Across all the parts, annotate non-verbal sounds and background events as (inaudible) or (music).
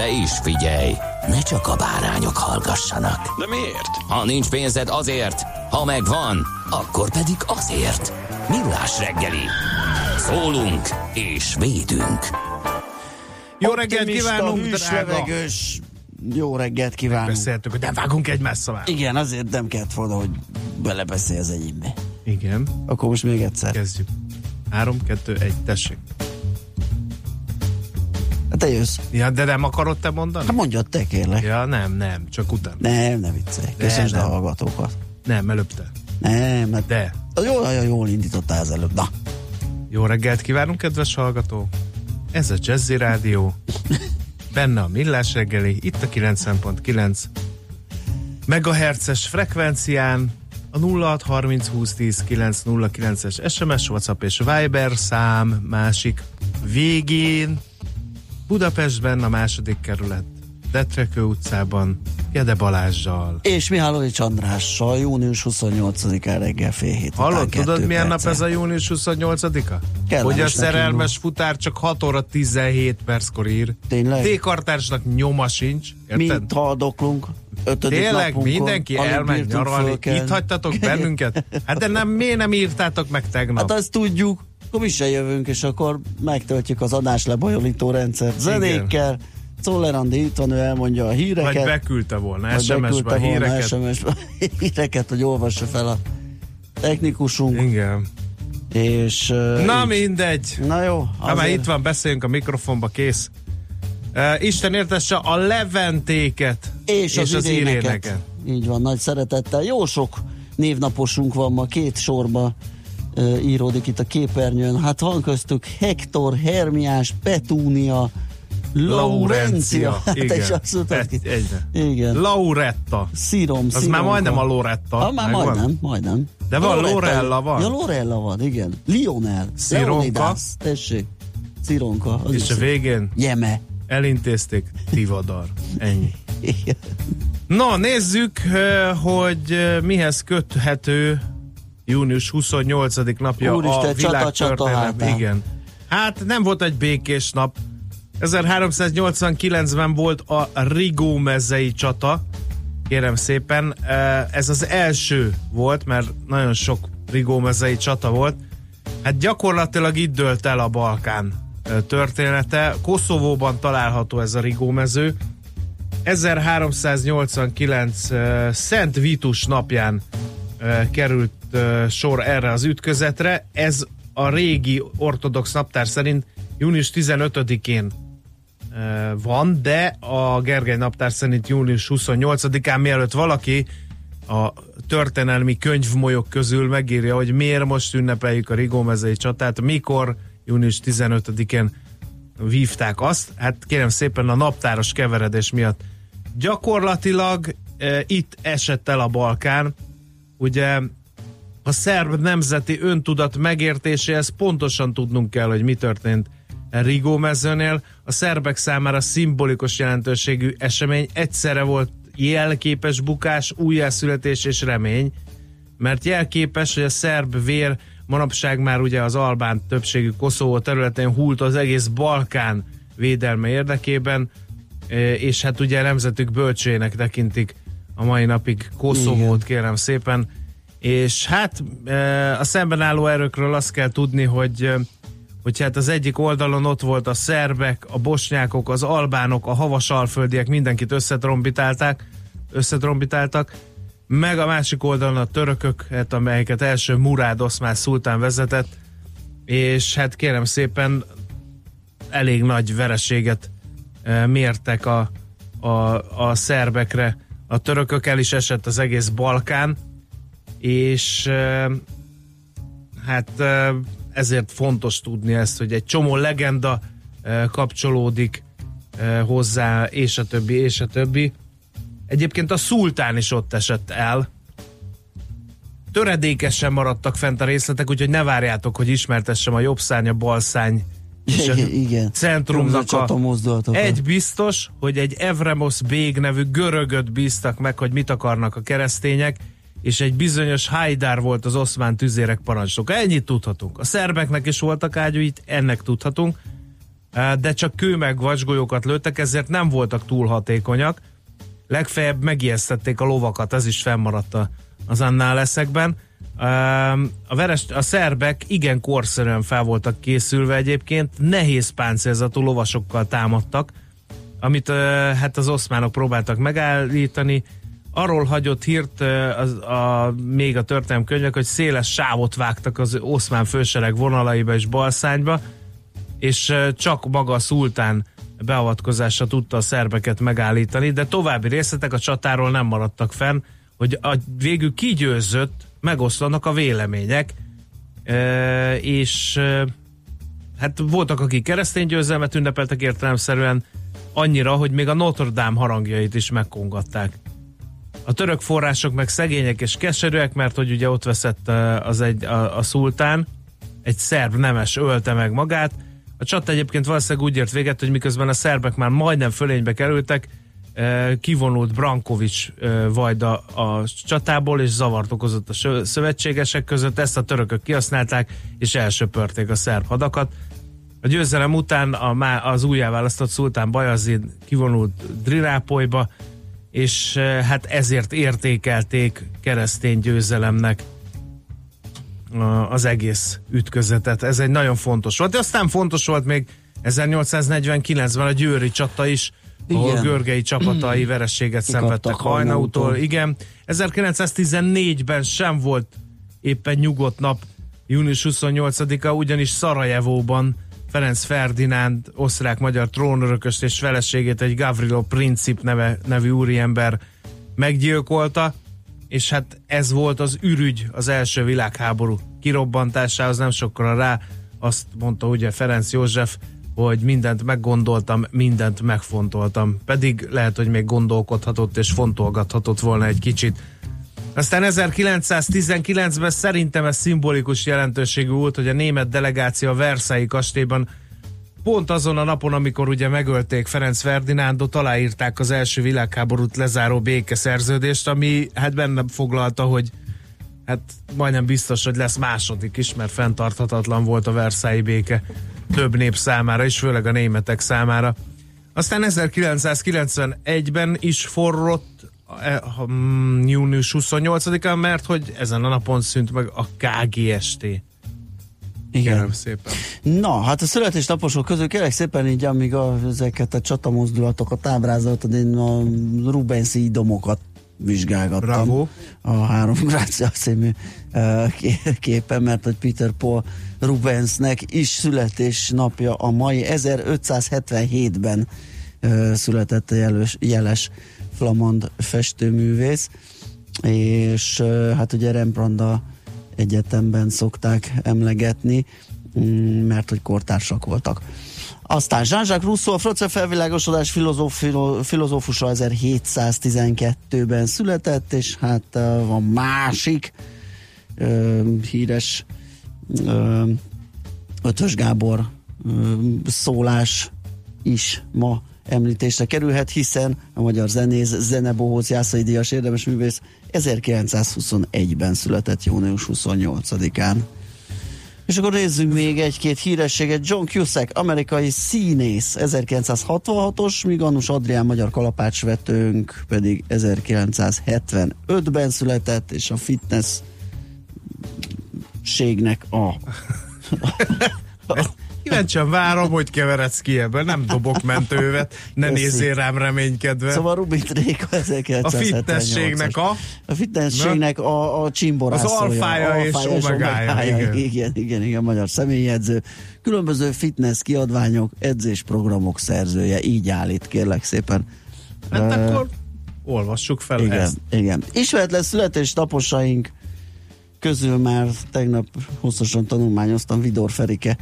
De is figyelj, ne csak a bárányok hallgassanak. De miért? Ha nincs pénzed azért, ha megvan, akkor pedig azért. Millás reggeli. Szólunk és védünk. Jó reggelt kívánunk, drága! Jó reggelt kívánunk. Beszéltük, hogy nem vágunk egymás szavába. Igen, azért nem kellett volna, hogy belebeszélj az enyémbe. Igen, Akkor most még egyszer. kezdjük. 3, 2, 1, tessék. Te jössz. Ja, de nem akarod te mondani? Hát mondjad te, kérlek. Ja, nem, nem, csak utána. Nem, nem viccelj. Köszönöm a hallgatókat. Nem, előbb te. Nem, mert De. jól, olyan jól indítottál az előbb. Na, Jó reggelt kívánunk, kedves hallgató! Ez a Jazzy Rádió. Benne a Millás reggeli, itt a 90.9 megahertzes frekvencián, a 0630 2010 909-es SMS, WhatsApp és Viber szám másik végén, Budapestben a második kerület, Detrekő utcában, Gede Balázsjal. és Mihálovics Andrással június 28-án reggel fél hét Hallod, tudod milyen nap perccel. ez a június 28-a? Kellemes Hogy a szerelmes futár csak 6 óra 17 perckor ír. Tényleg? T-kartársnak nyoma sincs, érted? Mint haldoklunk. Ötödik Tényleg napunkon, mindenki bírtunk nyaralni. Itt hagytatok bennünket? (laughs) Hát de nem, miért nem írtátok meg tegnap? Hát azt tudjuk, akkor mi se jövünk, és akkor megtöltjük az adás lebonyolító rendszert zenékkel. Czoller Andi itt van, ő elmondja a Vagy híreket. beküldte volna vagy SMS-be a híreket. SMS-be híreket, hogy olvassa fel a technikusunk, Igen. és... uh, Na így. mindegy. Na jó. Ha már itt van, beszéljünk a mikrofonba, kész. Uh, Isten értesse a leventéket és, az, az iréneket. iréneket. Így van, nagy szeretettel. Jó sok névnaposunk van ma, két sorba íródik itt a képernyőn. Hát van köztük Hector, Hermiás, Petúnia, Laurencia. Hát Igen. azt mondtad. Egy- egyre. Igen. Lauretta. Szírom, Az már majdnem a Loretta. Ha, már Megvan? majdnem, majdnem. De van, Loretta- Lorella van. Ja, Lorella van, igen. Lionel. Leonidas, tessék. Szironka. az És is a végén Jeme. elintézték Tivadar. Ennyi. (laughs) Igen. Na, nézzük, hogy mihez köthető június 28. napja Úristen, a világtörténelem. hátán. Igen. Hát nem volt egy békés nap. 1389-ben volt a Rigó mezei csata. Kérem szépen, eh, ez az első volt, mert nagyon sok Rigó mezei csata volt. Hát gyakorlatilag itt dőlt el a Balkán eh, története. Koszovóban található ez a Rigó mező. 1389 uh, Szent Vitus napján uh, került sor erre az ütközetre. Ez a régi ortodox naptár szerint június 15-én uh, van, de a Gergely naptár szerint június 28-án, mielőtt valaki a történelmi könyvmolyok közül megírja, hogy miért most ünnepeljük a Rigómezei csatát, mikor június 15-én vívták azt, hát kérem szépen a naptáros keveredés miatt. Gyakorlatilag e, itt esett el a Balkán, ugye a szerb nemzeti öntudat megértéséhez pontosan tudnunk kell, hogy mi történt Rigó mezőnél. A szerbek számára szimbolikus jelentőségű esemény. Egyszerre volt jelképes bukás, újjászületés és remény, mert jelképes, hogy a szerb vér manapság már ugye az albán többségű Koszovó területén hult az egész Balkán védelme érdekében, e, és hát ugye nemzetük bölcsének tekintik a mai napig Koszovót, kérem szépen, és hát e, a szemben álló erőkről azt kell tudni, hogy e, hogy hát az egyik oldalon ott volt a szerbek, a bosnyákok, az albánok, a havasalföldiek, mindenkit összetrombitálták, összetrombitáltak, meg a másik oldalon a törökök, hát amelyeket első Murád Oszmán szultán vezetett, és hát kérem szépen elég nagy vereséget e, mértek a, a, a szerbekre. A törökök el is esett az egész Balkán, és hát ezért fontos tudni ezt, hogy egy csomó legenda kapcsolódik hozzá, és a többi, és a többi. Egyébként a szultán is ott esett el. Töredékesen maradtak fent a részletek, úgyhogy ne várjátok, hogy ismertessem a jobb szárny, a bal szárny és a (laughs) Igen. centrumnak a, a Egy biztos, hogy egy Evremos Bég nevű görögöt bíztak meg, hogy mit akarnak a keresztények, és egy bizonyos Hajdár volt az oszmán tüzérek parancsnoka. Ennyit tudhatunk. A szerbeknek is voltak ágyúit, ennek tudhatunk, de csak kő meg vacsgolyókat lőttek, ezért nem voltak túl hatékonyak. Legfeljebb megijesztették a lovakat, ez is fennmaradt az annál leszekben. A, veres, a szerbek igen korszerűen fel voltak készülve egyébként, nehéz páncélzatú lovasokkal támadtak, amit hát az oszmánok próbáltak megállítani, arról hagyott hírt az, a, még a történelem könyvek, hogy széles sávot vágtak az oszmán fősereg vonalaiba és balszányba, és csak maga a szultán beavatkozása tudta a szerbeket megállítani, de további részletek a csatáról nem maradtak fenn, hogy a, végül kigyőzött, megoszlanak a vélemények, e, és e, hát voltak, akik keresztény győzelmet ünnepeltek értelemszerűen, annyira, hogy még a Notre Dame harangjait is megkongatták. A török források meg szegények és keserűek, mert hogy ugye ott veszett az egy, a, a szultán, egy szerb nemes ölte meg magát. A csata egyébként valószínűleg úgy ért véget, hogy miközben a szerbek már majdnem fölénybe kerültek, kivonult Brankovics Vajda a csatából, és zavart okozott a szövetségesek között. Ezt a törökök kihasználták, és elsöpörték a szerb hadakat. A győzelem után a, az újjáválasztott szultán Bajazid kivonult Drirápolyba, és eh, hát ezért értékelték keresztény győzelemnek az egész ütközetet. Ez egy nagyon fontos volt. De aztán fontos volt még 1849-ben a Győri csata is, igen. ahol Görgei csapatai (clears throat) verességet szenvedtek Hajnautól. Igen. 1914-ben sem volt éppen nyugodt nap, június 28-a, ugyanis Szarajevóban Ferenc Ferdinánd, osztrák-magyar trónörököst és feleségét egy Gavrilo Princip neve, nevű úriember meggyilkolta, és hát ez volt az ürügy az első világháború kirobbantásához, nem sokkal rá azt mondta ugye Ferenc József, hogy mindent meggondoltam, mindent megfontoltam. Pedig lehet, hogy még gondolkodhatott és fontolgathatott volna egy kicsit. Aztán 1919-ben szerintem ez szimbolikus jelentőségű volt, hogy a német delegáció a Versailles kastélyban pont azon a napon, amikor ugye megölték Ferenc Ferdinándot, aláírták az első világháborút lezáró békeszerződést, ami hát benne foglalta, hogy hát majdnem biztos, hogy lesz második is, mert fenntarthatatlan volt a Versailles béke több nép számára, és főleg a németek számára. Aztán 1991-ben is forrott június 28-án, mert hogy ezen a napon szűnt meg a KGST. Igen. Kérem szépen. Na, hát a születésnaposok közül kérek szépen így, amíg a, ezeket a csatamozdulatokat ábrázoltad, én a Rubens domokat vizsgálgattam. Bravo. A három (laughs) Grácia című uh, képen, mert hogy Peter Paul Rubensnek is születésnapja a mai 1577-ben uh, született a jeles, jeles flamand festőművész, és hát ugye Rembrandt egyetemben szokták emlegetni, mm, mert hogy kortársak voltak. Aztán Jean-Jacques Rousseau, a francia felvilágosodás filozófusa 1712-ben született, és hát van másik ö, híres ö, Ötös Gábor ö, szólás is ma említésre kerülhet, hiszen a magyar zenész, zenebohóc Jászai Díjas érdemes művész 1921-ben született június 28-án. És akkor nézzünk még egy-két hírességet. John Cusack, amerikai színész, 1966-os, míg Annus Adrián, magyar kalapácsvetőnk pedig 1975-ben született, és a fitness ségnek a (laughs) (laughs) Kíváncsian várom, hogy keveredsz ki ebből. Nem dobok mentővet, ne Köszi. nézzél rám reménykedve. Szóval Rubik Réka a 1978 fitnességnek a... A fitnességnek a, a csimborászója. Az alfája és omegája, igen. igen. Igen, igen, magyar személyedző. Különböző fitness kiadványok, edzésprogramok szerzője. Így állít, kérlek szépen. Hát Ö, akkor olvassuk fel igen, ezt. igen. Ismeretlen születésnaposaink közül már tegnap hosszasan tanulmányoztam Vidor Ferike.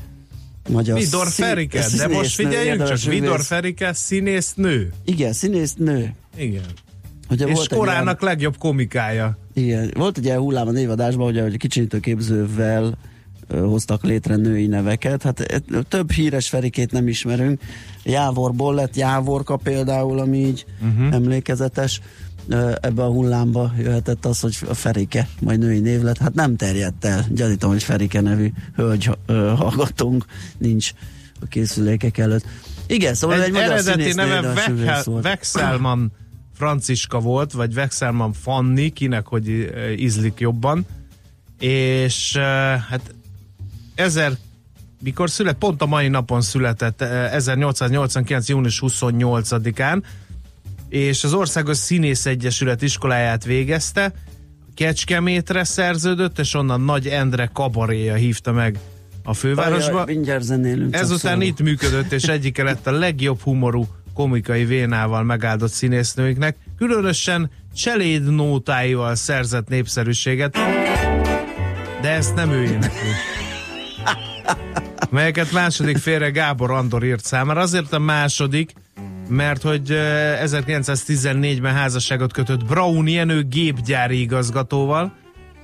Magyar Vidor szín- Ferike, de színésznő, most figyeljünk csak, Vidor. Ferike színész nő. Igen, színésznő. Igen. Ugye És volt korának legjobb komikája. Igen, volt egy ilyen hullám a névadásban, hogy egy kicsinyítő képzővel ö, hoztak létre női neveket. Hát e, több híres ferikét nem ismerünk. Jávorból lett Jávorka például, ami így uh-huh. emlékezetes. Ebbe a hullámba jöhetett az, hogy a Ferike majd női név lett. Hát nem terjedt el. Gyanítom, hogy Ferike nevű hölgy hallgatónk nincs a készülékek előtt. Igen, szóval egy, Egy magyar eredeti neve. Vexelman Franciska volt, vagy Vexelman Fanni, kinek hogy ízlik jobban. És hát ezer mikor szület, pont a mai napon született, eh, 1889. június 28-án, és az Országos Színész Egyesület iskoláját végezte, Kecskemétre szerződött, és onnan Nagy Endre kabaréja hívta meg a fővárosba. Ajaj, Ezután itt működött, és egyike lett a legjobb humorú komikai vénával megáldott színésznőiknek, különösen cseléd nótáival szerzett népszerűséget, de ezt nem ő énekli. (laughs) Melyeket második félre Gábor Andor írt számára. Azért a második, mert hogy eh, 1914-ben házasságot kötött Braun Jenő gépgyári igazgatóval,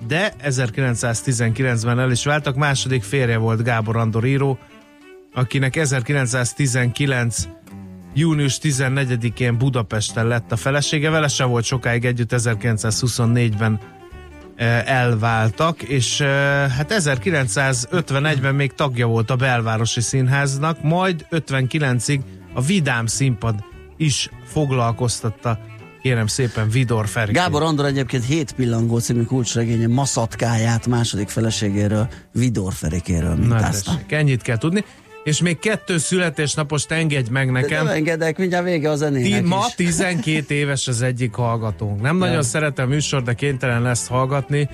de 1919-ben el is váltak. Második férje volt Gábor Andor író, akinek 1919 június 14-én Budapesten lett a felesége, vele se volt sokáig együtt, 1924-ben eh, elváltak, és eh, hát 1951-ben még tagja volt a Belvárosi Színháznak, majd 59-ig a Vidám Színpad is foglalkoztatta, kérem szépen, Vidor Ferikét. Gábor Andor egyébként 7 pillangó című kulcsregénye maszatkáját második feleségéről, Vidor Ferikéről Na mintázta. tessék, ennyit kell tudni. És még kettő születésnapost engedj meg De nekem. nem engedek, mindjárt vége a Ti, zenének ma is. 12 éves az egyik hallgatónk. Nem nagyon szeretem műsor, de kénytelen lesz hallgatni.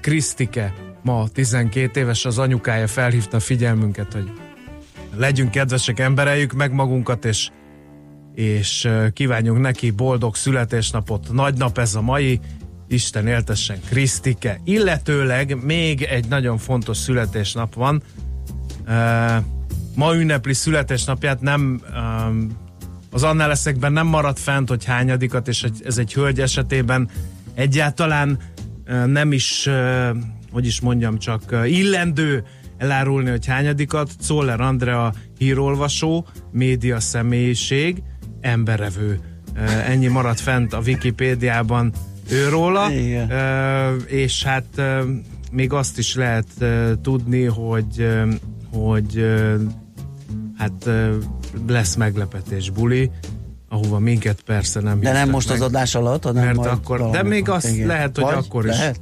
Krisztike, ma 12 éves, az anyukája felhívta a figyelmünket, hogy legyünk kedvesek, embereljük meg magunkat, és, és kívánjunk neki boldog születésnapot. Nagy nap ez a mai, Isten éltessen Krisztike. Illetőleg még egy nagyon fontos születésnap van. Ma ünnepli születésnapját, nem az annál leszekben nem maradt fent, hogy hányadikat, és ez egy hölgy esetében egyáltalán nem is, hogy is mondjam, csak illendő elárulni, hogy hányadikat. Czoller Andrea hírolvasó, média személyiség, emberevő. Ennyi maradt fent a Wikipédiában őróla, Igen. és hát még azt is lehet tudni, hogy hogy hát lesz meglepetés buli, ahova minket persze nem De nem most meg, az adás alatt, hanem mert majd akkor, de még azt Igen. lehet, hogy Vagy? akkor is Lehet?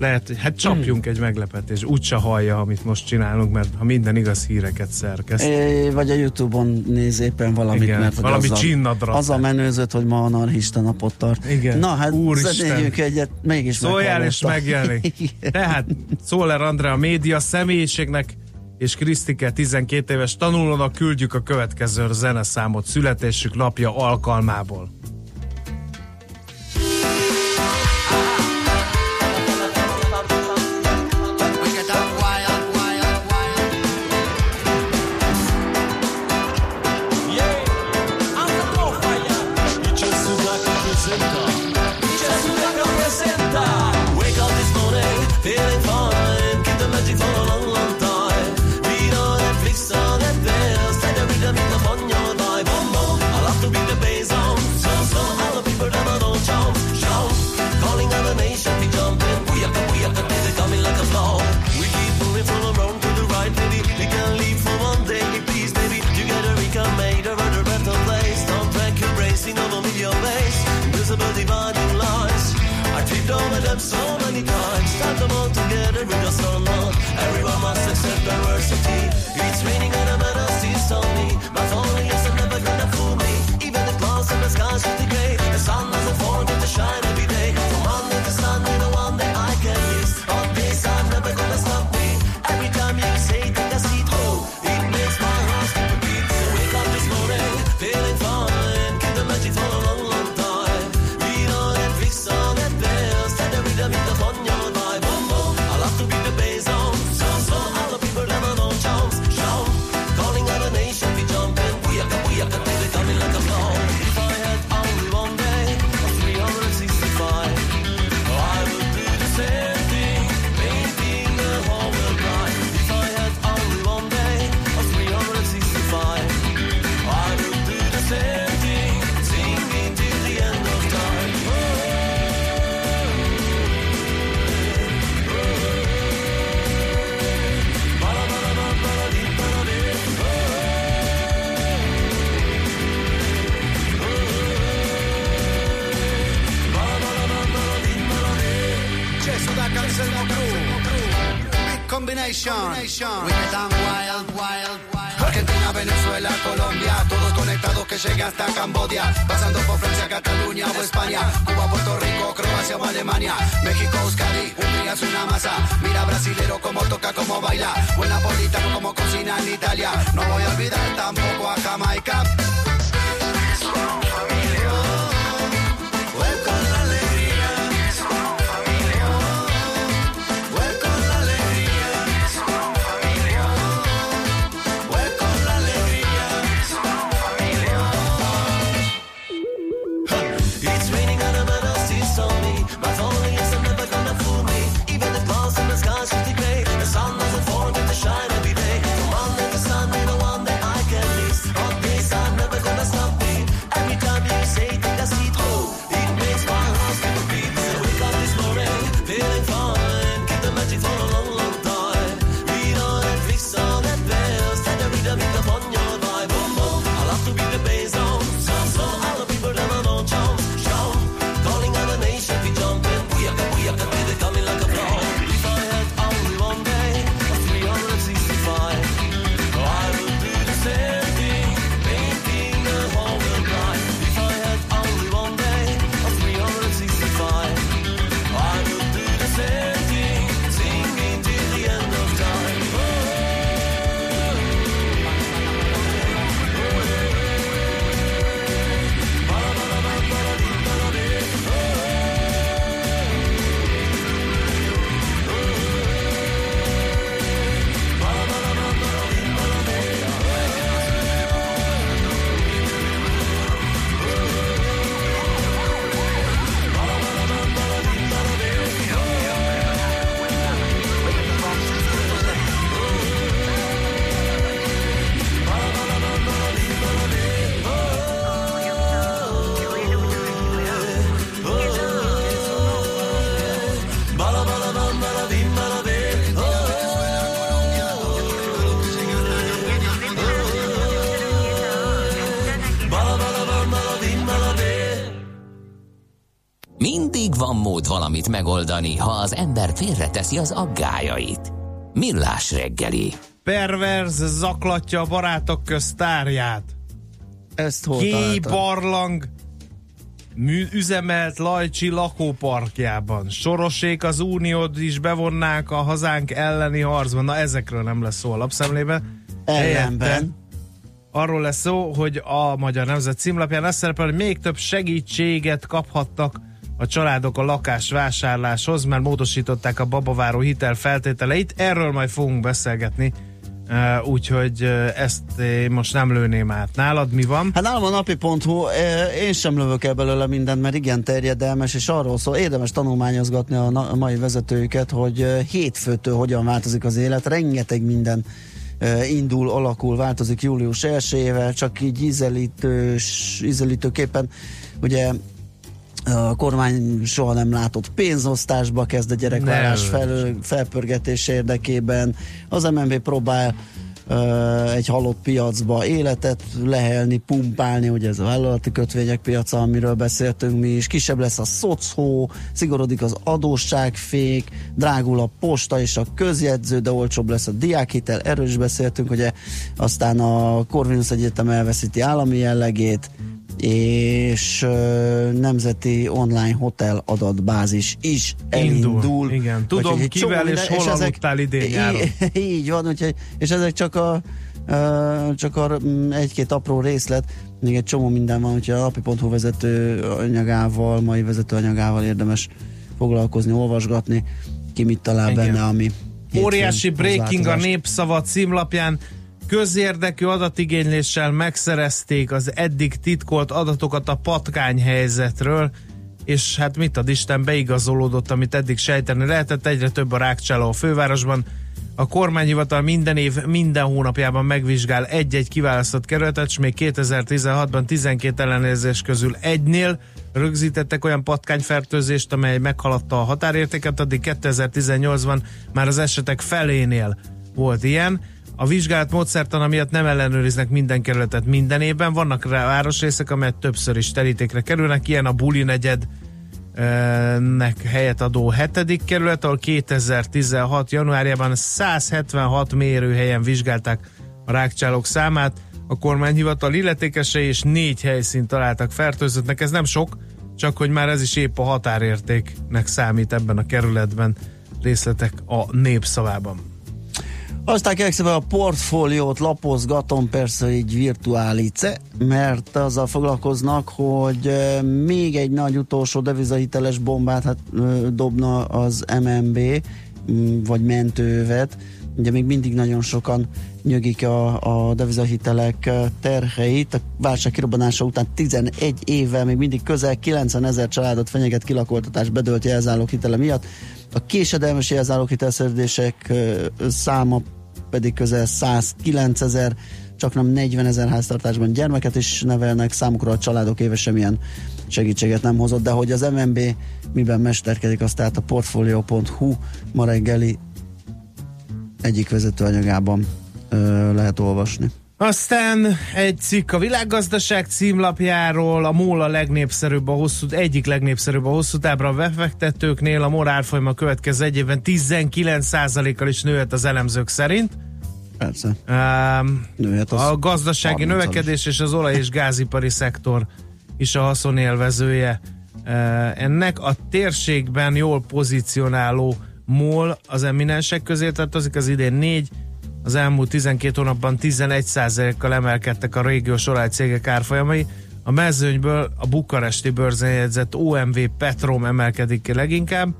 Lehet, hogy- hát csapjunk egy meglepetés, úgyse hallja, amit most csinálunk, mert ha minden igaz híreket szerkeszt. É, vagy a Youtube-on néz éppen valamit, Igen, mert valami azzal, csinnadrat. azzal menőzött, hogy ma anarchista napot tart. Igen. Na hát zenéljünk egyet, mégis Szóljál és megjelenik. (laughs) Tehát Szóler Andrea média személyiségnek és Krisztike 12 éves tanulónak küldjük a következő zeneszámot születésük napja alkalmából. Valamit megoldani, ha az ember félreteszi az aggájait. Millás reggeli. Perverz zaklatja a barátok köztárját. Ezt hol Gay találtad? barlang mű, üzemelt Lajcsi lakóparkjában. Sorosék az uniót is bevonnák a hazánk elleni harcban. Na ezekről nem lesz szó a lapszemlében. Ellenben. Helyette Arról lesz szó, hogy a Magyar Nemzet címlapján azt szerepel, hogy még több segítséget kaphattak a családok a lakás vásárláshoz, mert módosították a babaváró hitel feltételeit. Erről majd fogunk beszélgetni, uh, úgyhogy uh, ezt én most nem lőném át. Nálad mi van? Hát nálam a napi.hu, én sem lövök el belőle mindent, mert igen terjedelmes, és arról szól, érdemes tanulmányozgatni a, na- a mai vezetőiket, hogy hétfőtől hogyan változik az élet, rengeteg minden eh, indul, alakul, változik július 1 csak így ízelítős, ízelítőképpen, ugye a kormány soha nem látott pénzosztásba kezd a gyerekvárás fel, felpörgetés érdekében. Az MNB próbál ö, egy halott piacba életet lehelni, pumpálni, ugye ez a vállalati kötvények piaca, amiről beszéltünk mi is, kisebb lesz a szocó, szigorodik az adósságfék, drágul a posta és a közjegyző, de olcsóbb lesz a diákhitel, erről is beszéltünk, ugye. Aztán a Corvinus Egyetem elveszíti állami jellegét, és ö, nemzeti online hotel adatbázis is elindul. Indul, igen. Tudom, Úgyhogy egy kivel és hol aludtál idén így, nyáron. (laughs) így van, úgyhogy, és ezek csak a ö, csak a mm, egy-két apró részlet, még egy csomó minden van, úgyhogy a napi.hu vezető anyagával, mai vezető anyagával érdemes foglalkozni, olvasgatni, ki mit talál Igen. benne, ami Óriási breaking a népszava címlapján. Közérdekű adatigényléssel megszerezték az eddig titkolt adatokat a patkányhelyzetről, és hát mit ad Isten, beigazolódott, amit eddig sejteni lehetett, egyre több a rákcsáló a fővárosban. A kormányhivatal minden év, minden hónapjában megvizsgál egy-egy kiválasztott kerületet, és még 2016-ban 12 ellenőrzés közül egynél rögzítettek olyan patkányfertőzést, amely meghaladta a határértéket, addig 2018-ban már az esetek felénél volt ilyen. A vizsgálat módszertana miatt nem ellenőriznek minden kerületet minden évben, vannak rá városrészek, amelyek többször is terítékre kerülnek, ilyen a Buli negyed, nek helyet adó hetedik kerület, ahol 2016. januárjában 176 mérőhelyen vizsgálták a rákcsálók számát, a kormányhivatal illetékesei és négy helyszínt találtak fertőzöttnek. Ez nem sok, csak hogy már ez is épp a határértéknek számít ebben a kerületben részletek a népszavában. Aztán kérlek szépen a portfóliót lapozgatom, persze így virtuálice, mert azzal foglalkoznak, hogy még egy nagy utolsó devizahiteles bombát hát, dobna az MNB, vagy mentővet. Ugye még mindig nagyon sokan nyögik a, a devizahitelek terheit. A válság kirobbanása után 11 évvel még mindig közel 90 ezer családot fenyeget kilakoltatás bedölt jelzálók hitele miatt. A késedelmes jelzálók hitelszerződések száma pedig közel 109 ezer, csak nem 40 ezer háztartásban gyermeket is nevelnek, számukra a családok éve semmilyen segítséget nem hozott, de hogy az MNB miben mesterkedik, azt tehát a portfolio.hu ma reggeli egyik vezetőanyagában lehet olvasni. Aztán egy cikk a világgazdaság címlapjáról, a MOL a legnépszerűbb a hosszú, egyik legnépszerűbb a hosszú távra a befektetőknél, a MOL árfolyama következő egy évben 19%-kal is nőhet az elemzők szerint. Persze. Um, Nőhet az a gazdasági 30-al növekedés és az olaj- és gázipari szektor is a haszonélvezője uh, ennek. A térségben jól pozícionáló MOL az eminensek közé tartozik, az idén négy, az elmúlt 12 hónapban 11%-kal emelkedtek a régiós olajcégek árfolyamai. A mezőnyből a bukaresti bőrzén jegyzett OMV Petrom emelkedik ki leginkább,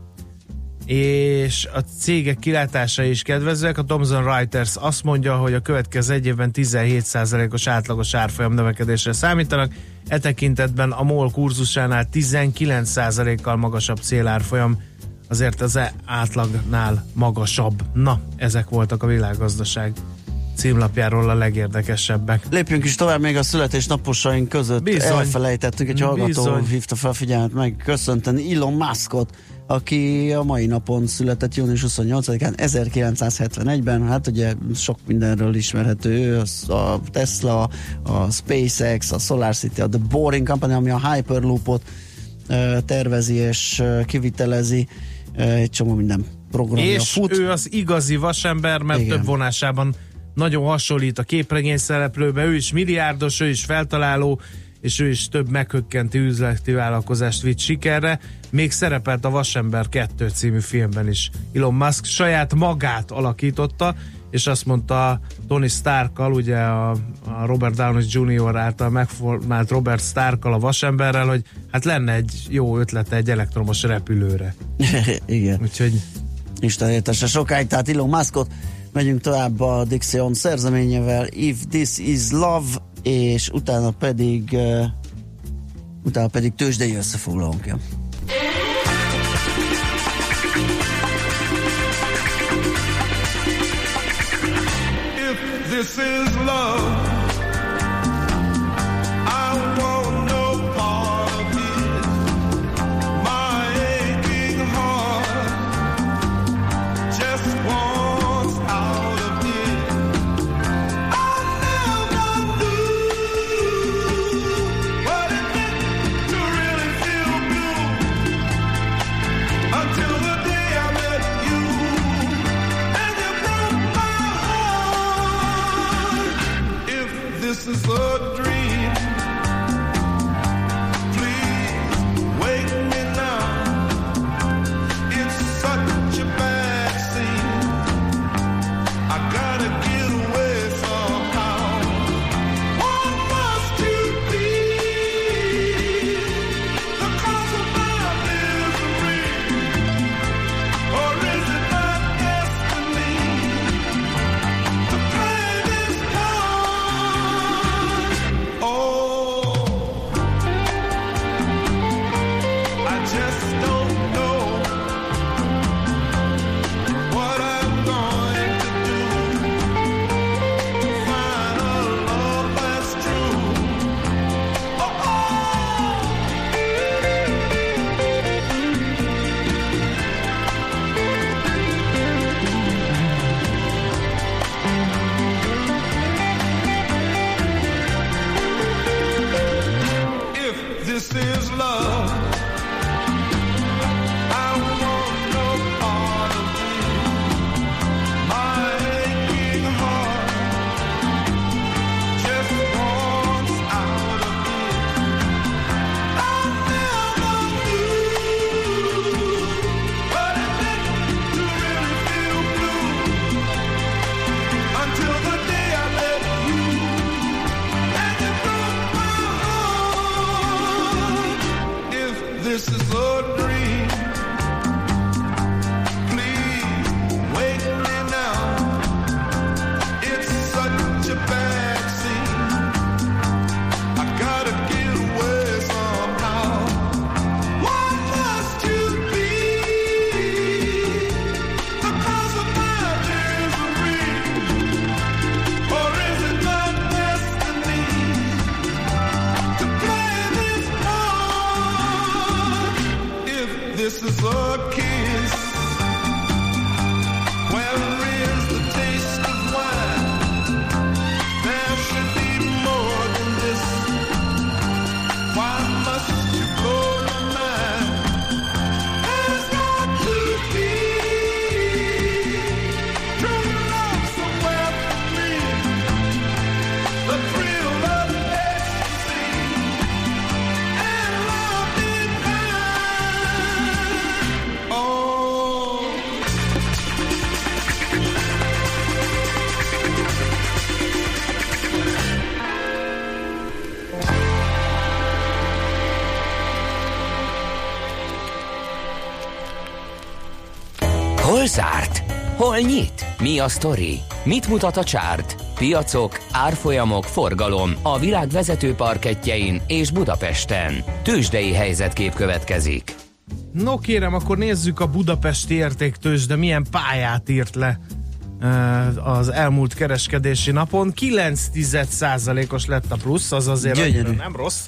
és a cégek kilátásai is kedvezőek. A Thomson Reuters azt mondja, hogy a következő egy évben 17%-os átlagos árfolyam növekedésre számítanak. E tekintetben a MOL kurzusánál 19%-kal magasabb célárfolyam azért az e átlagnál magasabb. Na, ezek voltak a világgazdaság címlapjáról a legérdekesebbek. Lépjünk is tovább még a születésnaposaink között. Bizony. Elfelejtettünk, egy hallgató Bizony. hívta fel figyelmet meg köszönteni Elon Muskot, aki a mai napon született június 28-án 1971-ben, hát ugye sok mindenről ismerhető, a Tesla, a SpaceX, a SolarCity, a The Boring Company, ami a Hyperloopot tervezi és kivitelezi, egy csomó minden programja És fut. ő az igazi vasember, mert Igen. több vonásában nagyon hasonlít a képregény szereplőbe, ő is milliárdos, ő is feltaláló, és ő is több meghökkenti üzleti vállalkozást vitt sikerre. Még szerepelt a Vasember 2 című filmben is. Elon Musk saját magát alakította, és azt mondta Tony Starkkal, ugye a, a Robert Downey Jr. által megformált Robert Starkkal a Vasemberrel, hogy hát lenne egy jó ötlete egy elektromos repülőre. (laughs) Igen. Úgyhogy Isten értesse sokáig, tehát Elon Muskot. Megyünk tovább a Dixion szerzeményével, If This Is Love, és utána pedig uh, utána pedig tőzsdei összefoglalónk jön. This is love, nyit? Mi a sztori? Mit mutat a csárt? Piacok, árfolyamok, forgalom a világ vezető parketjein és Budapesten. Tősdei helyzetkép következik. No kérem, akkor nézzük a budapesti értéktős, de milyen pályát írt le eh, az elmúlt kereskedési napon. 9% os lett a plusz, az azért nem rossz.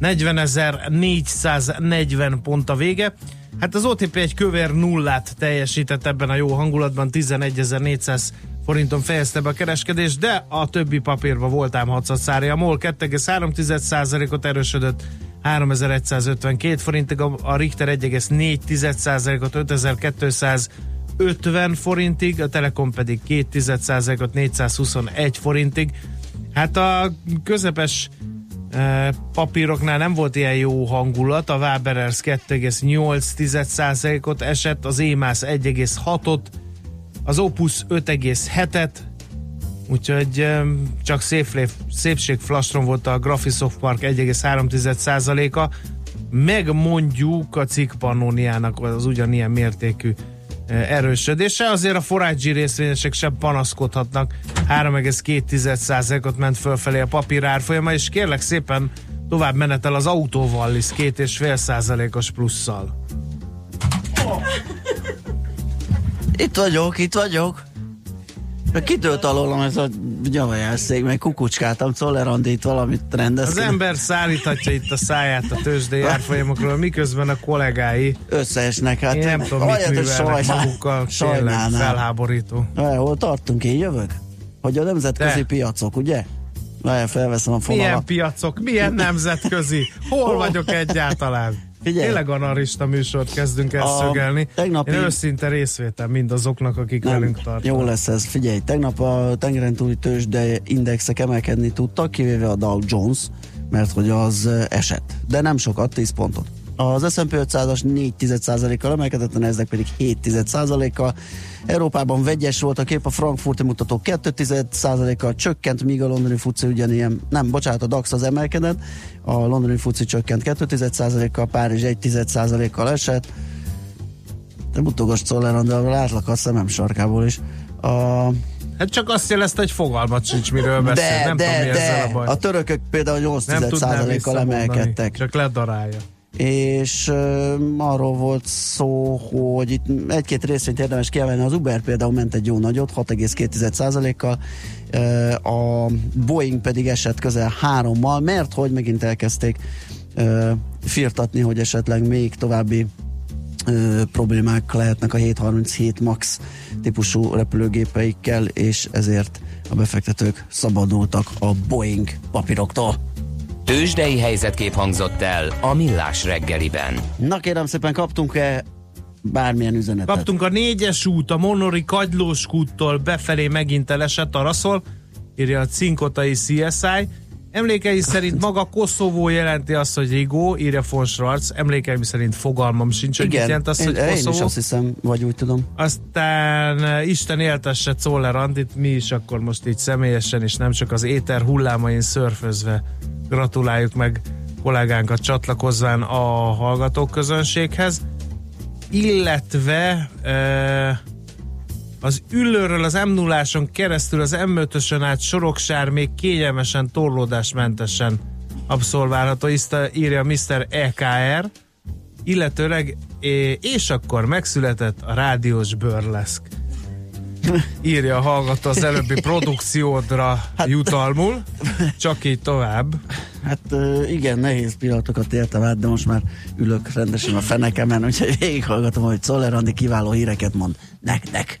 40.440 pont a vége. Hát az OTP egy kövér nullát teljesített ebben a jó hangulatban, 11.400 forinton fejezte be a kereskedést, de a többi papírban voltám 600 szárja. A MOL 2,3%-ot erősödött, 3152 forintig, a Richter 1,4%-ot 5250 forintig, a Telekom pedig 2%-ot 421 forintig. Hát a közepes papíroknál nem volt ilyen jó hangulat, a Waberers 2,8%-ot esett, az EMAS 1,6-ot, az Opus 5,7-et, úgyhogy csak szép, szépségflastron volt a Graphisoft Park 1,3%-a, meg mondjuk a cikk az ugyanilyen mértékű erősödése. Azért a forágyi részvényesek sem panaszkodhatnak. 3,2%-ot ment fölfelé a papír árfolyama, és kérlek szépen tovább menetel az autóval is 2,5%-os plusszal. Itt vagyok, itt vagyok. Kitört alólam ez a gyavajászék, meg kukucskáltam, Czollerandit valamit Az rendeztem. ember szállíthatja itt a száját a tőzsdei árfolyamokról, miközben a kollégái Összeesnek, hát. Én nem tudom, mit művelnek sajnál- magukkal, sajnálnám. felháborító. Hol tartunk, én jövök? Hogy a nemzetközi De. piacok, ugye? Várj, felveszem a Milyen fonalat. piacok, milyen nemzetközi, hol vagyok egyáltalán? Figyelj. Tényleg anarista műsort kezdünk el A szögelni. tegnapi- Én őszinte részvétel mindazoknak, akik Nem, velünk tartanak. jó lesz ez. Figyelj, tegnap a tengeren túli tőzsde indexek emelkedni tudtak, kivéve a Dow Jones, mert hogy az eh, esett. De nem sokat, 10 pontot. Az S&P 500-as 4,1%-kal emelkedett, a Nasdaq pedig 7,1%-kal. Európában vegyes volt a kép, a frankfurti mutató 2,1%-kal csökkent, míg a londoni fuci ugyanilyen, nem, bocsánat, a DAX az emelkedett, a londoni fuci csökkent 2,1%-kal, Párizs 1,1%-kal esett, te mutogass Czoller, de látlak a szemem sarkából is. A, Hát csak azt jelezte, hogy fogalmat sincs, miről beszél. de, nem de, tudom, mi ezzel a de, baj. a törökök például nem tudnám 8%-kal visszamondani, emelkedtek. Csak ledarálja. És uh, arról volt szó, hogy itt egy-két részvényt érdemes kiemelni. Az Uber például ment egy jó nagyot, 6,2%-kal, uh, a Boeing pedig esett közel hárommal, mert hogy megint elkezdték uh, firtatni, hogy esetleg még további ö, problémák lehetnek a 737 MAX típusú repülőgépeikkel, és ezért a befektetők szabadultak a Boeing papíroktól. Tősdei helyzetkép hangzott el a Millás reggeliben. Na kérem szépen, kaptunk-e bármilyen üzenetet? Kaptunk a négyes út, a Monori Kagylós kúttól befelé megint elesett araszol, írja a cinkotai CSI. Emlékei szerint maga Koszovó jelenti azt, hogy Rigó, írja von Schwarz. Emlékeim szerint fogalmam sincs, hogy mit Igen, jelent az, én, hogy én is Koszovó. azt hiszem, vagy úgy tudom. Aztán eh, Isten éltesse Czoller Andit, mi is akkor most így személyesen, és nem csak az éter hullámain szörfözve gratuláljuk meg kollégánkat csatlakozván a hallgatóközönséghez, illetve e, az ülőről az m 0 keresztül az M5-ösön át Soroksár még kényelmesen, torlódásmentesen abszolválható, írja Mr. EKR, illetőleg és akkor megszületett a rádiós burleszk. Írja a hallgató az előbbi produkciódra jutalmul, csak így tovább. Hát igen, nehéz pillanatokat éltem át, de most már ülök rendesen a fenekemen, úgyhogy végighallgatom, hogy Czoller Andi kiváló híreket mond nektek.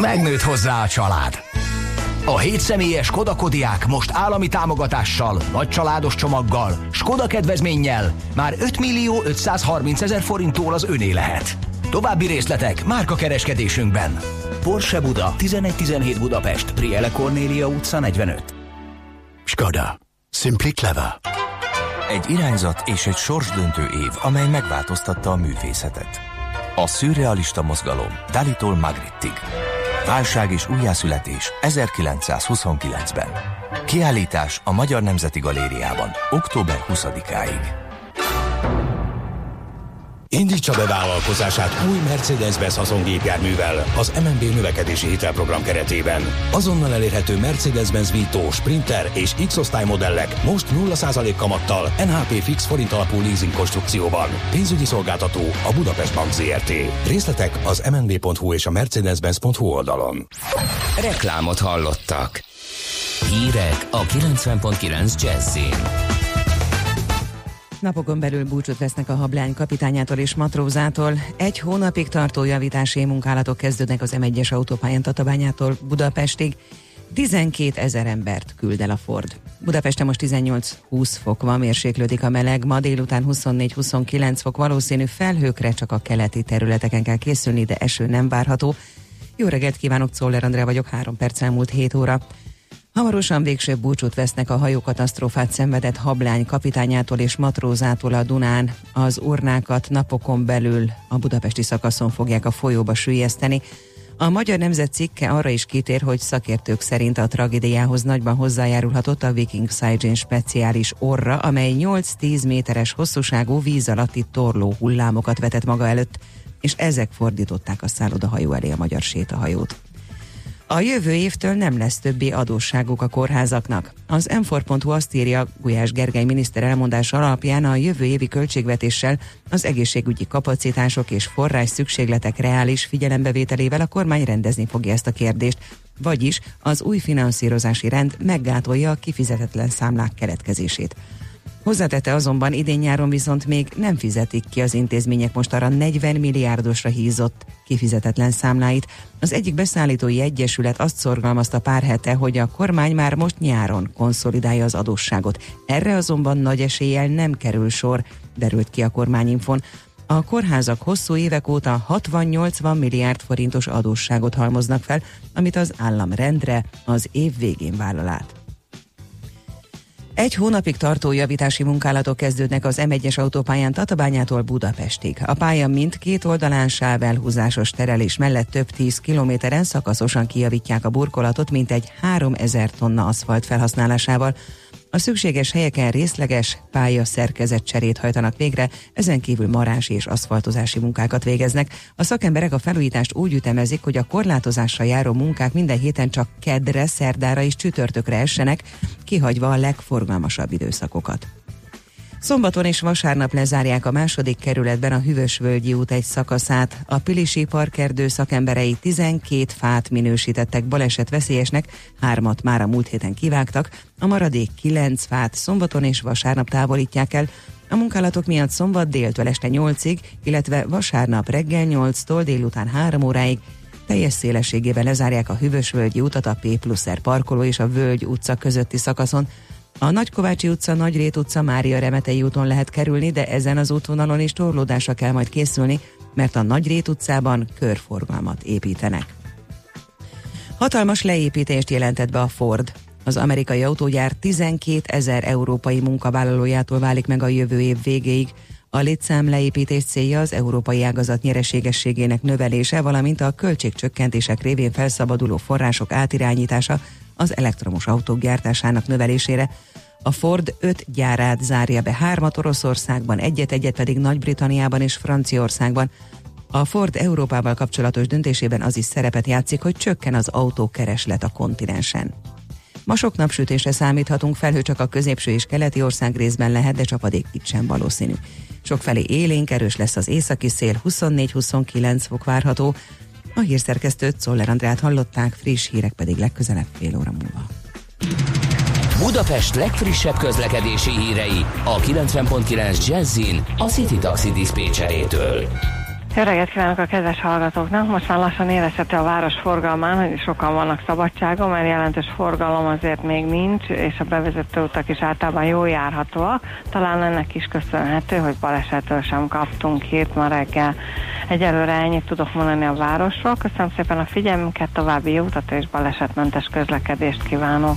Megnőtt hozzá a család. A 7 személyes Skoda Kodiák most állami támogatással, nagy családos csomaggal, Skoda kedvezménnyel már 5 millió 530 ezer forinttól az öné lehet. További részletek márka kereskedésünkben. Porsche Buda, 1117 Budapest, Priele Cornélia utca 45. Skoda. Simply clever. Egy irányzat és egy sorsdöntő év, amely megváltoztatta a művészetet. A szürrealista mozgalom Dalitól Magrittig. Válság és újjászületés 1929-ben. Kiállítás a Magyar Nemzeti Galériában október 20-áig. Indítsa be vállalkozását új Mercedes-Benz haszongépjárművel az MNB növekedési hitelprogram keretében. Azonnal elérhető Mercedes-Benz Vito, Sprinter és X-osztály modellek most 0% kamattal NHP fix forint alapú leasing konstrukcióban. Pénzügyi szolgáltató a Budapest Bank ZRT. Részletek az mnb.hu és a mercedes-benz.hu oldalon. Reklámot hallottak. Hírek a 90.9 Jazzin. Napokon belül búcsút vesznek a hablány kapitányától és matrózától. Egy hónapig tartó javítási munkálatok kezdődnek az M1-es autópályán Tatabányától Budapestig. 12 ezer embert küld el a Ford. Budapesten most 18-20 fok van, mérséklődik a meleg, ma délután 24-29 fok, valószínű felhőkre csak a keleti területeken kell készülni, de eső nem várható. Jó reggelt kívánok, Czoller Andrea vagyok, 3 perc elmúlt 7 óra. Hamarosan végső búcsút vesznek a hajókatasztrófát szenvedett hablány kapitányától és matrózától a Dunán. Az urnákat napokon belül a budapesti szakaszon fogják a folyóba sűjeszteni. A Magyar Nemzet cikke arra is kitér, hogy szakértők szerint a tragédiához nagyban hozzájárulhatott a Viking Sigen speciális orra, amely 8-10 méteres hosszúságú víz alatti torló hullámokat vetett maga előtt, és ezek fordították a szállodahajó elé a magyar sétahajót. A jövő évtől nem lesz többi adósságuk a kórházaknak. Az m azt írja, Gulyás Gergely miniszter elmondása alapján a jövő évi költségvetéssel az egészségügyi kapacitások és forrás szükségletek reális figyelembevételével a kormány rendezni fogja ezt a kérdést, vagyis az új finanszírozási rend meggátolja a kifizetetlen számlák keletkezését. Hozzátette azonban idén nyáron viszont még nem fizetik ki az intézmények most arra 40 milliárdosra hízott kifizetetlen számláit. Az egyik beszállítói egyesület azt szorgalmazta pár hete, hogy a kormány már most nyáron konszolidálja az adósságot. Erre azonban nagy eséllyel nem kerül sor, derült ki a kormányinfon. A kórházak hosszú évek óta 60-80 milliárd forintos adósságot halmoznak fel, amit az állam rendre az év végén vállal át. Egy hónapig tartó javítási munkálatok kezdődnek az M1-es autópályán Tatabányától Budapestig. A pálya mindkét oldalán sáv elhúzásos terelés mellett több tíz kilométeren szakaszosan kijavítják a burkolatot, mint egy 3000 tonna aszfalt felhasználásával. A szükséges helyeken részleges pálya szerkezet cserét hajtanak végre, ezen kívül marási és aszfaltozási munkákat végeznek. A szakemberek a felújítást úgy ütemezik, hogy a korlátozással járó munkák minden héten csak kedre, szerdára és csütörtökre essenek, kihagyva a legforgalmasabb időszakokat. Szombaton és vasárnap lezárják a második kerületben a Hüvösvölgyi út egy szakaszát. A Pilisi Parkerdő szakemberei 12 fát minősítettek baleset veszélyesnek, hármat már a múlt héten kivágtak, a maradék 9 fát szombaton és vasárnap távolítják el. A munkálatok miatt szombat déltől este 8-ig, illetve vasárnap reggel 8-tól délután 3 óráig teljes szélességében lezárják a Hűvösvölgyi utat a P plusz R parkoló és a Völgy utca közötti szakaszon. A Nagykovácsi utca, Nagyrét utca, Mária Remetei úton lehet kerülni, de ezen az útvonalon is torlódásra kell majd készülni, mert a Nagyrét utcában körforgalmat építenek. Hatalmas leépítést jelentett be a Ford. Az amerikai autógyár 12 ezer európai munkavállalójától válik meg a jövő év végéig. A létszám leépítés célja az európai ágazat nyereségességének növelése, valamint a költségcsökkentések révén felszabaduló források átirányítása az elektromos autók gyártásának növelésére. A Ford öt gyárát zárja be hármat Oroszországban, egyet-egyet pedig Nagy-Britanniában és Franciaországban. A Ford Európával kapcsolatos döntésében az is szerepet játszik, hogy csökken az autókereslet a kontinensen. Ma sok napsütésre számíthatunk, felhő csak a középső és keleti ország részben lehet, de csapadék itt sem valószínű. Sokfelé élénk, erős lesz az északi szél, 24-29 fok várható. A hírszerkesztőt Szoller Andrát hallották, friss hírek pedig legközelebb fél óra múlva. Budapest legfrissebb közlekedési hírei a 90.9 Jazzin a City Taxi Dispécsejétől. Jó reggelt kívánok a kedves hallgatóknak! Most már lassan érezhető a város forgalmán, hogy sokan vannak szabadságon, mert jelentős forgalom azért még nincs, és a bevezető utak is általában jól járhatóak. Talán ennek is köszönhető, hogy balesetről sem kaptunk hírt ma reggel. Egyelőre ennyit tudok mondani a városról. Köszönöm szépen a figyelmünket, további jó utat és balesetmentes közlekedést kívánok!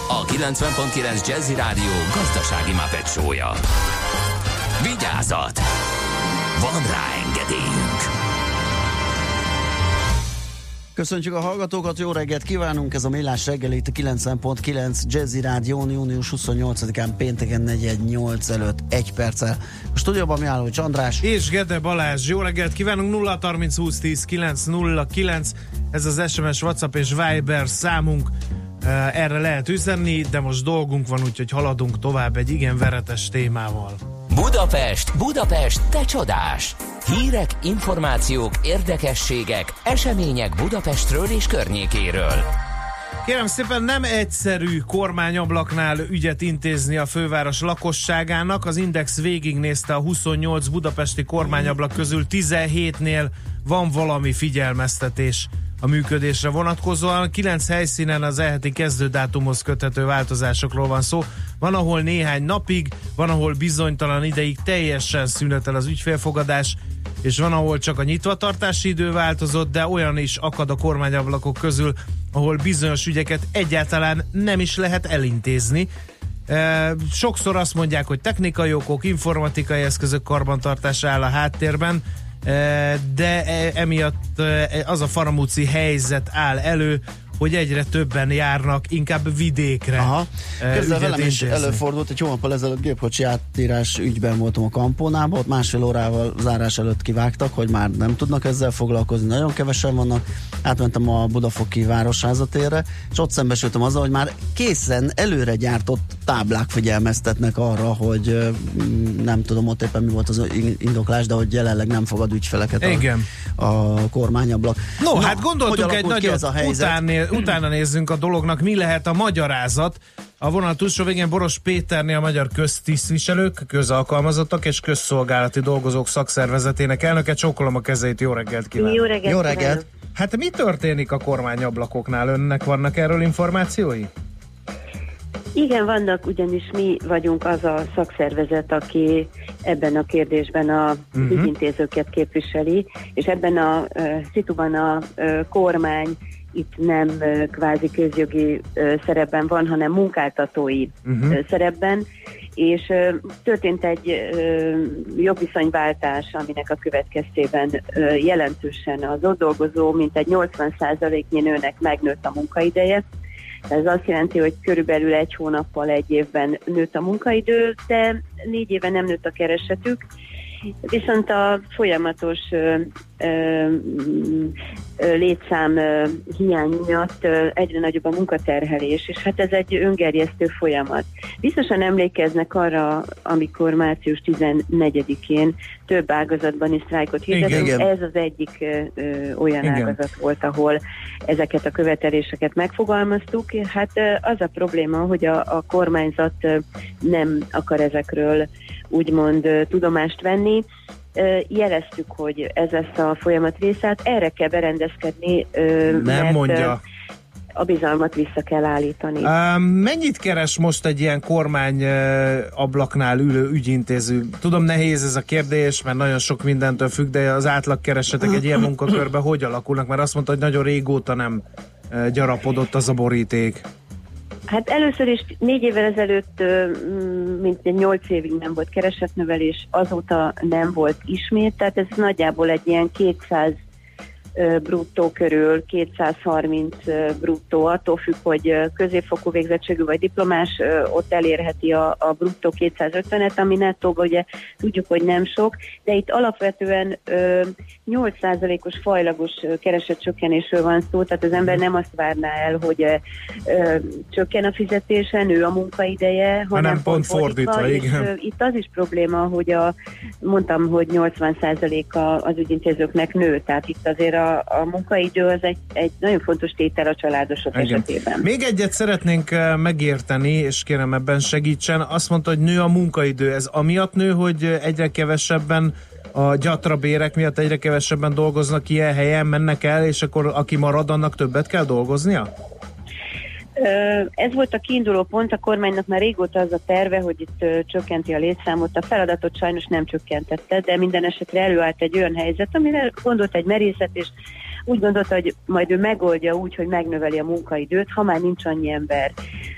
a 90.9 Jazzy Rádió gazdasági mapetsója. Vigyázat! Van rá engedélyünk! Köszöntjük a hallgatókat, jó reggelt kívánunk, ez a Millás reggel itt a 90.9 Jazzy Rádió, június 28-án pénteken 418 előtt egy perccel. A stúdióban mi álló Csandrás. És Gede Balázs, jó reggelt kívánunk, 0 30 20 10 909, ez az SMS, WhatsApp és Viber számunk, erre lehet üzenni, de most dolgunk van, úgyhogy haladunk tovább egy igen veretes témával. Budapest, Budapest, te csodás! Hírek, információk, érdekességek, események Budapestről és környékéről. Kérem szépen nem egyszerű kormányablaknál ügyet intézni a főváros lakosságának. Az Index végignézte a 28 budapesti kormányablak közül 17-nél van valami figyelmeztetés a működésre vonatkozóan. Kilenc helyszínen az eheti kezdődátumhoz köthető változásokról van szó. Van, ahol néhány napig, van, ahol bizonytalan ideig teljesen szünetel az ügyfélfogadás, és van, ahol csak a nyitvatartási idő változott, de olyan is akad a kormányablakok közül, ahol bizonyos ügyeket egyáltalán nem is lehet elintézni. E, sokszor azt mondják, hogy technikai okok, informatikai eszközök karbantartása áll a háttérben, de e, emiatt az a faramúci helyzet áll elő, hogy egyre többen járnak inkább vidékre. Aha. e, Közben velem is intézni. előfordult, egy hónappal ezelőtt gépkocsi átírás ügyben voltam a kampónában, ott másfél órával zárás előtt kivágtak, hogy már nem tudnak ezzel foglalkozni, nagyon kevesen vannak. Átmentem a Budafoki Városházatérre, és ott szembesültem azzal, hogy már készen előre gyártott táblák figyelmeztetnek arra, hogy ö, m, nem tudom ott éppen mi volt az indoklás, de hogy jelenleg nem fogad ügyfeleket Igen. a, a kormányablak. No, Na, hát hogy gondoltunk egy nagyot, ez a helyzet? utána, utána nézzünk a dolognak, mi lehet a magyarázat. A vonal túlsó végén Boros Péternél a magyar köztisztviselők, közalkalmazottak és közszolgálati dolgozók szakszervezetének elnöke. Csókolom a kezeit, jó reggelt kívánok! Jó reggelt Jó reggelt. kívánok. Hát mi történik a kormányablakoknál? Önnek vannak erről információi? Igen, vannak, ugyanis mi vagyunk az a szakszervezet, aki ebben a kérdésben a uh-huh. ügyintézőket képviseli, és ebben a uh, szituban a uh, kormány itt nem kvázi közjogi szerepben van, hanem munkáltatói Mhm. uh, szerepben, és történt egy jogviszonyváltás, aminek a következtében jelentősen az ott dolgozó, mint egy 80%-nyi nőnek megnőtt a munkaideje, ez azt jelenti, hogy körülbelül egy hónappal, egy évben nőtt a munkaidő, de négy éve nem nőtt a keresetük, viszont a folyamatos létszám hiány miatt egyre nagyobb a munkaterhelés, és hát ez egy öngerjesztő folyamat. Biztosan emlékeznek arra, amikor március 14-én több ágazatban is sztrájkot hirdettünk, ez az egyik ö, ö, olyan Igen. ágazat volt, ahol ezeket a követeléseket megfogalmaztuk. Hát ö, az a probléma, hogy a, a kormányzat ö, nem akar ezekről úgymond ö, tudomást venni. Jeleztük, hogy ez lesz a folyamat része, hát erre kell berendezkedni, Nem mert mondja. a bizalmat vissza kell állítani. Mennyit keres most egy ilyen kormány ablaknál ülő ügyintéző? Tudom, nehéz ez a kérdés, mert nagyon sok mindentől függ, de az átlagkeresetek egy ilyen munkakörben hogy alakulnak? Mert azt mondta, hogy nagyon régóta nem gyarapodott az a boríték. Hát először is négy évvel ezelőtt, mint nyolc évig nem volt keresetnövelés, azóta nem volt ismét, tehát ez nagyjából egy ilyen 200 ö, bruttó körül, 230 ö, bruttó, attól függ, hogy középfokú végzettségű vagy diplomás, ott elérheti a, a bruttó 250-et, ami nettóban ugye tudjuk, hogy nem sok, de itt alapvetően ö, 8%-os fajlagos keresetcsökkenésről van szó, tehát az ember nem azt várná el, hogy csökken a fizetése, nő a munkaideje, hanem pont fordítva, és, igen. ö, itt az is probléma, hogy a, mondtam, hogy 80%-a az ügyintézőknek nő, tehát itt azért a, a munkaidő az egy, egy nagyon fontos tétel a családosok Igen. esetében. Még egyet szeretnénk eh, megérteni, és kérem ebben segítsen. Azt mondta, hogy nő a munkaidő. Ez amiatt nő, hogy egyre kevesebben a gyatra bérek miatt egyre kevesebben dolgoznak ilyen helyen, mennek el, és akkor aki marad, annak többet kell dolgoznia? Ez volt a kiinduló pont, a kormánynak már régóta az a terve, hogy itt csökkenti a létszámot. A feladatot sajnos nem csökkentette, de minden esetre előállt egy olyan helyzet, amire gondolt egy merészet, és úgy gondolta, hogy majd ő megoldja úgy, hogy megnöveli a munkaidőt, ha már nincs annyi ember.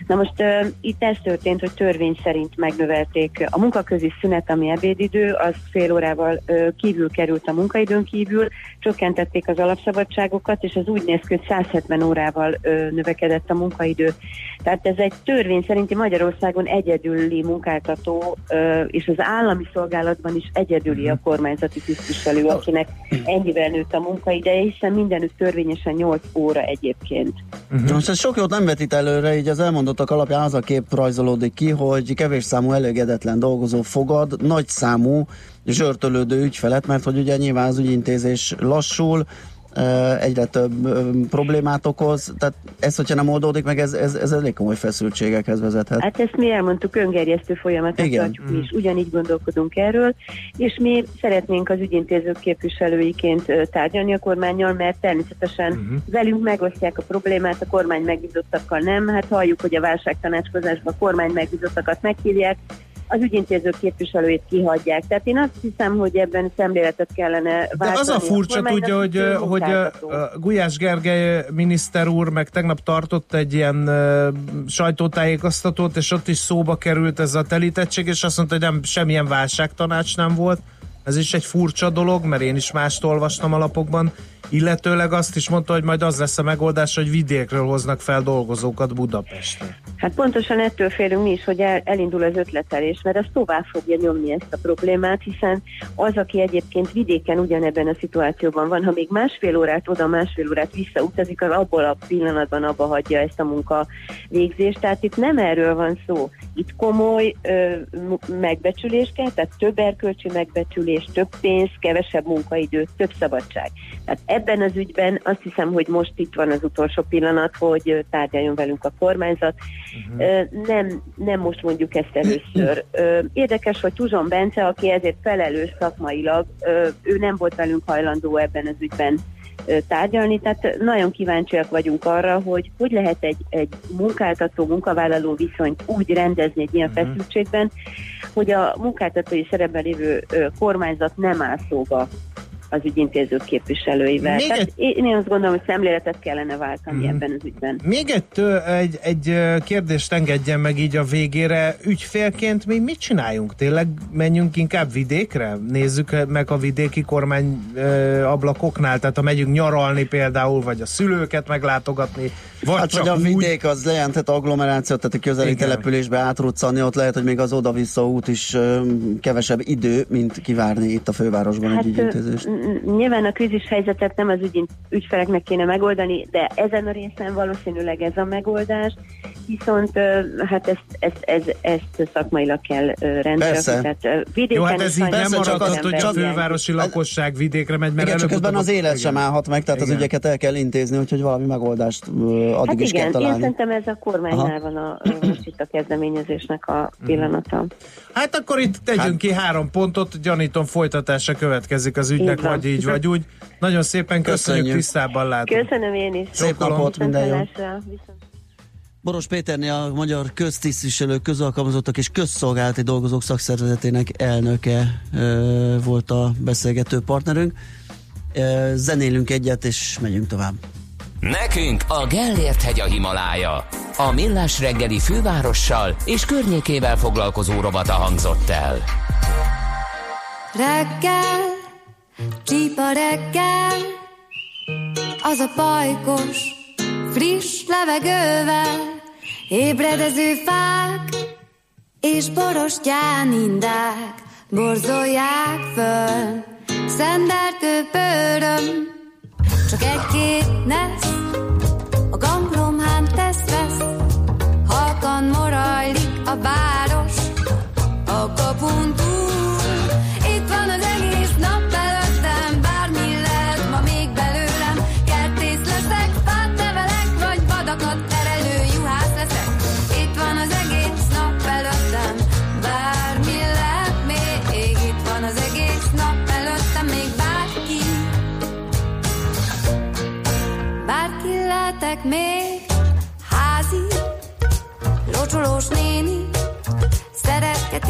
Na most uh, itt ez történt, hogy törvény szerint megnövelték a munkaközi szünet, ami ebédidő, az fél órával uh, kívül került a munkaidőn kívül, csökkentették az alapszabadságokat, és az úgy néz ki, hogy 170 órával uh, növekedett a munkaidő. Tehát ez egy törvény szerinti Magyarországon egyedüli munkáltató, uh, és az állami szolgálatban is egyedüli a kormányzati tisztviselő, akinek ennyivel nőtt a munkaideje, hiszen mindenütt törvényesen 8 óra egyébként. Uh-huh. Most ez sok jót nem vetít előre, így az elmondottak alapján az a kép rajzolódik ki, hogy kevés számú elégedetlen dolgozó fogad nagy számú zsörtölődő ügyfelet, mert hogy ugye nyilván az ügyintézés lassul, egyre több problémát okoz, tehát ez, hogyha nem oldódik meg, ez, ez, ez elég komoly feszültségekhez vezethet. Hát ezt mi elmondtuk, öngerjesztő folyamatnak Igen. tartjuk mi is, ugyanígy gondolkodunk erről, és mi szeretnénk az ügyintézők képviselőiként tárgyalni a kormányjal, mert természetesen uh-huh. velünk megosztják a problémát, a kormány megbízottakkal nem, hát halljuk, hogy a válságtanácskozásban a kormány megbízottakat meghívják, az ügyintézők képviselőit kihagyják. Tehát én azt hiszem, hogy ebben szemléletet kellene De váltani. az a furcsa, kormánynak tudja, hogy, hogy Gulyás Gergely miniszter úr meg tegnap tartott egy ilyen sajtótájékoztatót, és ott is szóba került ez a telítettség, és azt mondta, hogy nem, semmilyen válságtanács nem volt. Ez is egy furcsa dolog, mert én is mást olvastam a lapokban. Illetőleg azt is mondta, hogy majd az lesz a megoldás, hogy vidékről hoznak fel dolgozókat Budapestre. Hát pontosan ettől félünk mi is, hogy el, elindul az ötletelés, mert ez tovább fogja nyomni ezt a problémát, hiszen az, aki egyébként vidéken ugyanebben a szituációban van, ha még másfél órát oda, másfél órát visszautazik, az abból a pillanatban abba hagyja ezt a munka végzést. Tehát itt nem erről van szó. Itt komoly ö, megbecsülés kell, tehát több erkölcsi megbecsülés, több pénz, kevesebb munkaidő, több szabadság. Tehát ebben az ügyben azt hiszem, hogy most itt van az utolsó pillanat, hogy tárgyaljon velünk a kormányzat. Uh-huh. Nem, nem most mondjuk ezt először. Érdekes, hogy Tuzson Bence, aki ezért felelős szakmailag, ő nem volt velünk hajlandó ebben az ügyben tárgyalni, tehát nagyon kíváncsiak vagyunk arra, hogy hogy lehet egy, egy munkáltató-munkavállaló viszonyt úgy rendezni egy ilyen uh-huh. feszültségben, hogy a munkáltatói szerepben lévő kormányzat nem áll szóba az ügyintézők képviselőivel. Még Tehát egy- én azt gondolom, hogy szemléletet kellene váltani Mhm. ebben az ügyben. Még egy, egy, egy kérdést engedjen meg így a végére. Ügyfélként mi mit csináljunk? Tényleg menjünk inkább vidékre? Nézzük meg a vidéki kormány ö, ablakoknál, tehát ha megyünk nyaralni például, vagy a szülőket meglátogatni, vagy hát, csak hogy a úgy. vidék az lejelentett agglomerációt, tehát a közeli Igen. településbe átruccanni, ott lehet, hogy még az oda-vissza út is ö, kevesebb idő, mint kivárni itt a fővárosban egy Hát ügyintézést. ö, n- nyilván a krízis helyzetet nem az ügyint, ügyfeleknek kéne megoldani, de ezen a részen valószínűleg ez a megoldás, viszont ö, hát ezt, ezt, ez, ezt szakmailag kell. Persze. Tehát, vidéken Jó, hát ez így nem maradhat, hogy a fővárosi lakosság vidékre megy, mert Igen, csak közben az élet sem állhat meg, tehát az ügyeket el kell intézni, úgyhogy valami megoldást addig Hát is kell igen, én találni. szerintem ez a kormánynál Aha. van a, most itt a kezdeményezésnek a Mhm. pillanata. Hát akkor itt tegyünk Hát- ki három pontot, gyanítom folytatása következik az ügynek, Így vagy így, vagy úgy. Nagyon szépen köszönjük, Köszönjük. tisztában látunk. Köszönöm én is. Szép napot, minden jó. Boros Péterné a Magyar Köztisztviselők, Közalkalmazottak és Közszolgálati Dolgozók Szakszervezetének elnöke ö, volt a beszélgető partnerünk. Ö, zenélünk egyet, és megyünk tovább. Nekünk a Gellért hegy a Himalája. A Millás reggeli fővárossal és környékével foglalkozó rovata hangzott el. Reggel, csípa reggel, az a pajkos, friss levegővel, ébredező fák és borostyán indák borzolják föl. Szendertő pöröm, csak egy-két nesz, a ganglomhán tesz vesz, halkan morajlik a város, a kapun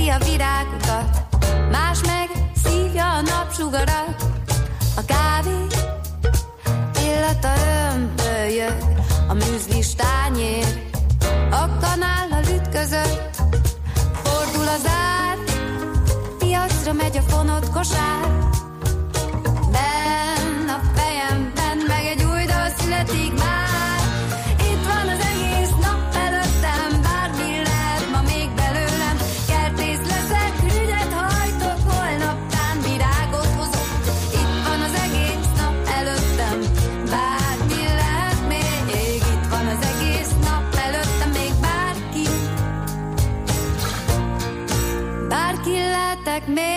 szeretgeti a virágokat, más meg szívja a napsugarat, a kávé illata jött, a műzlis tányér, a kanállal ütközött, fordul az ár, piacra megy a fonott kosár, lehetek még.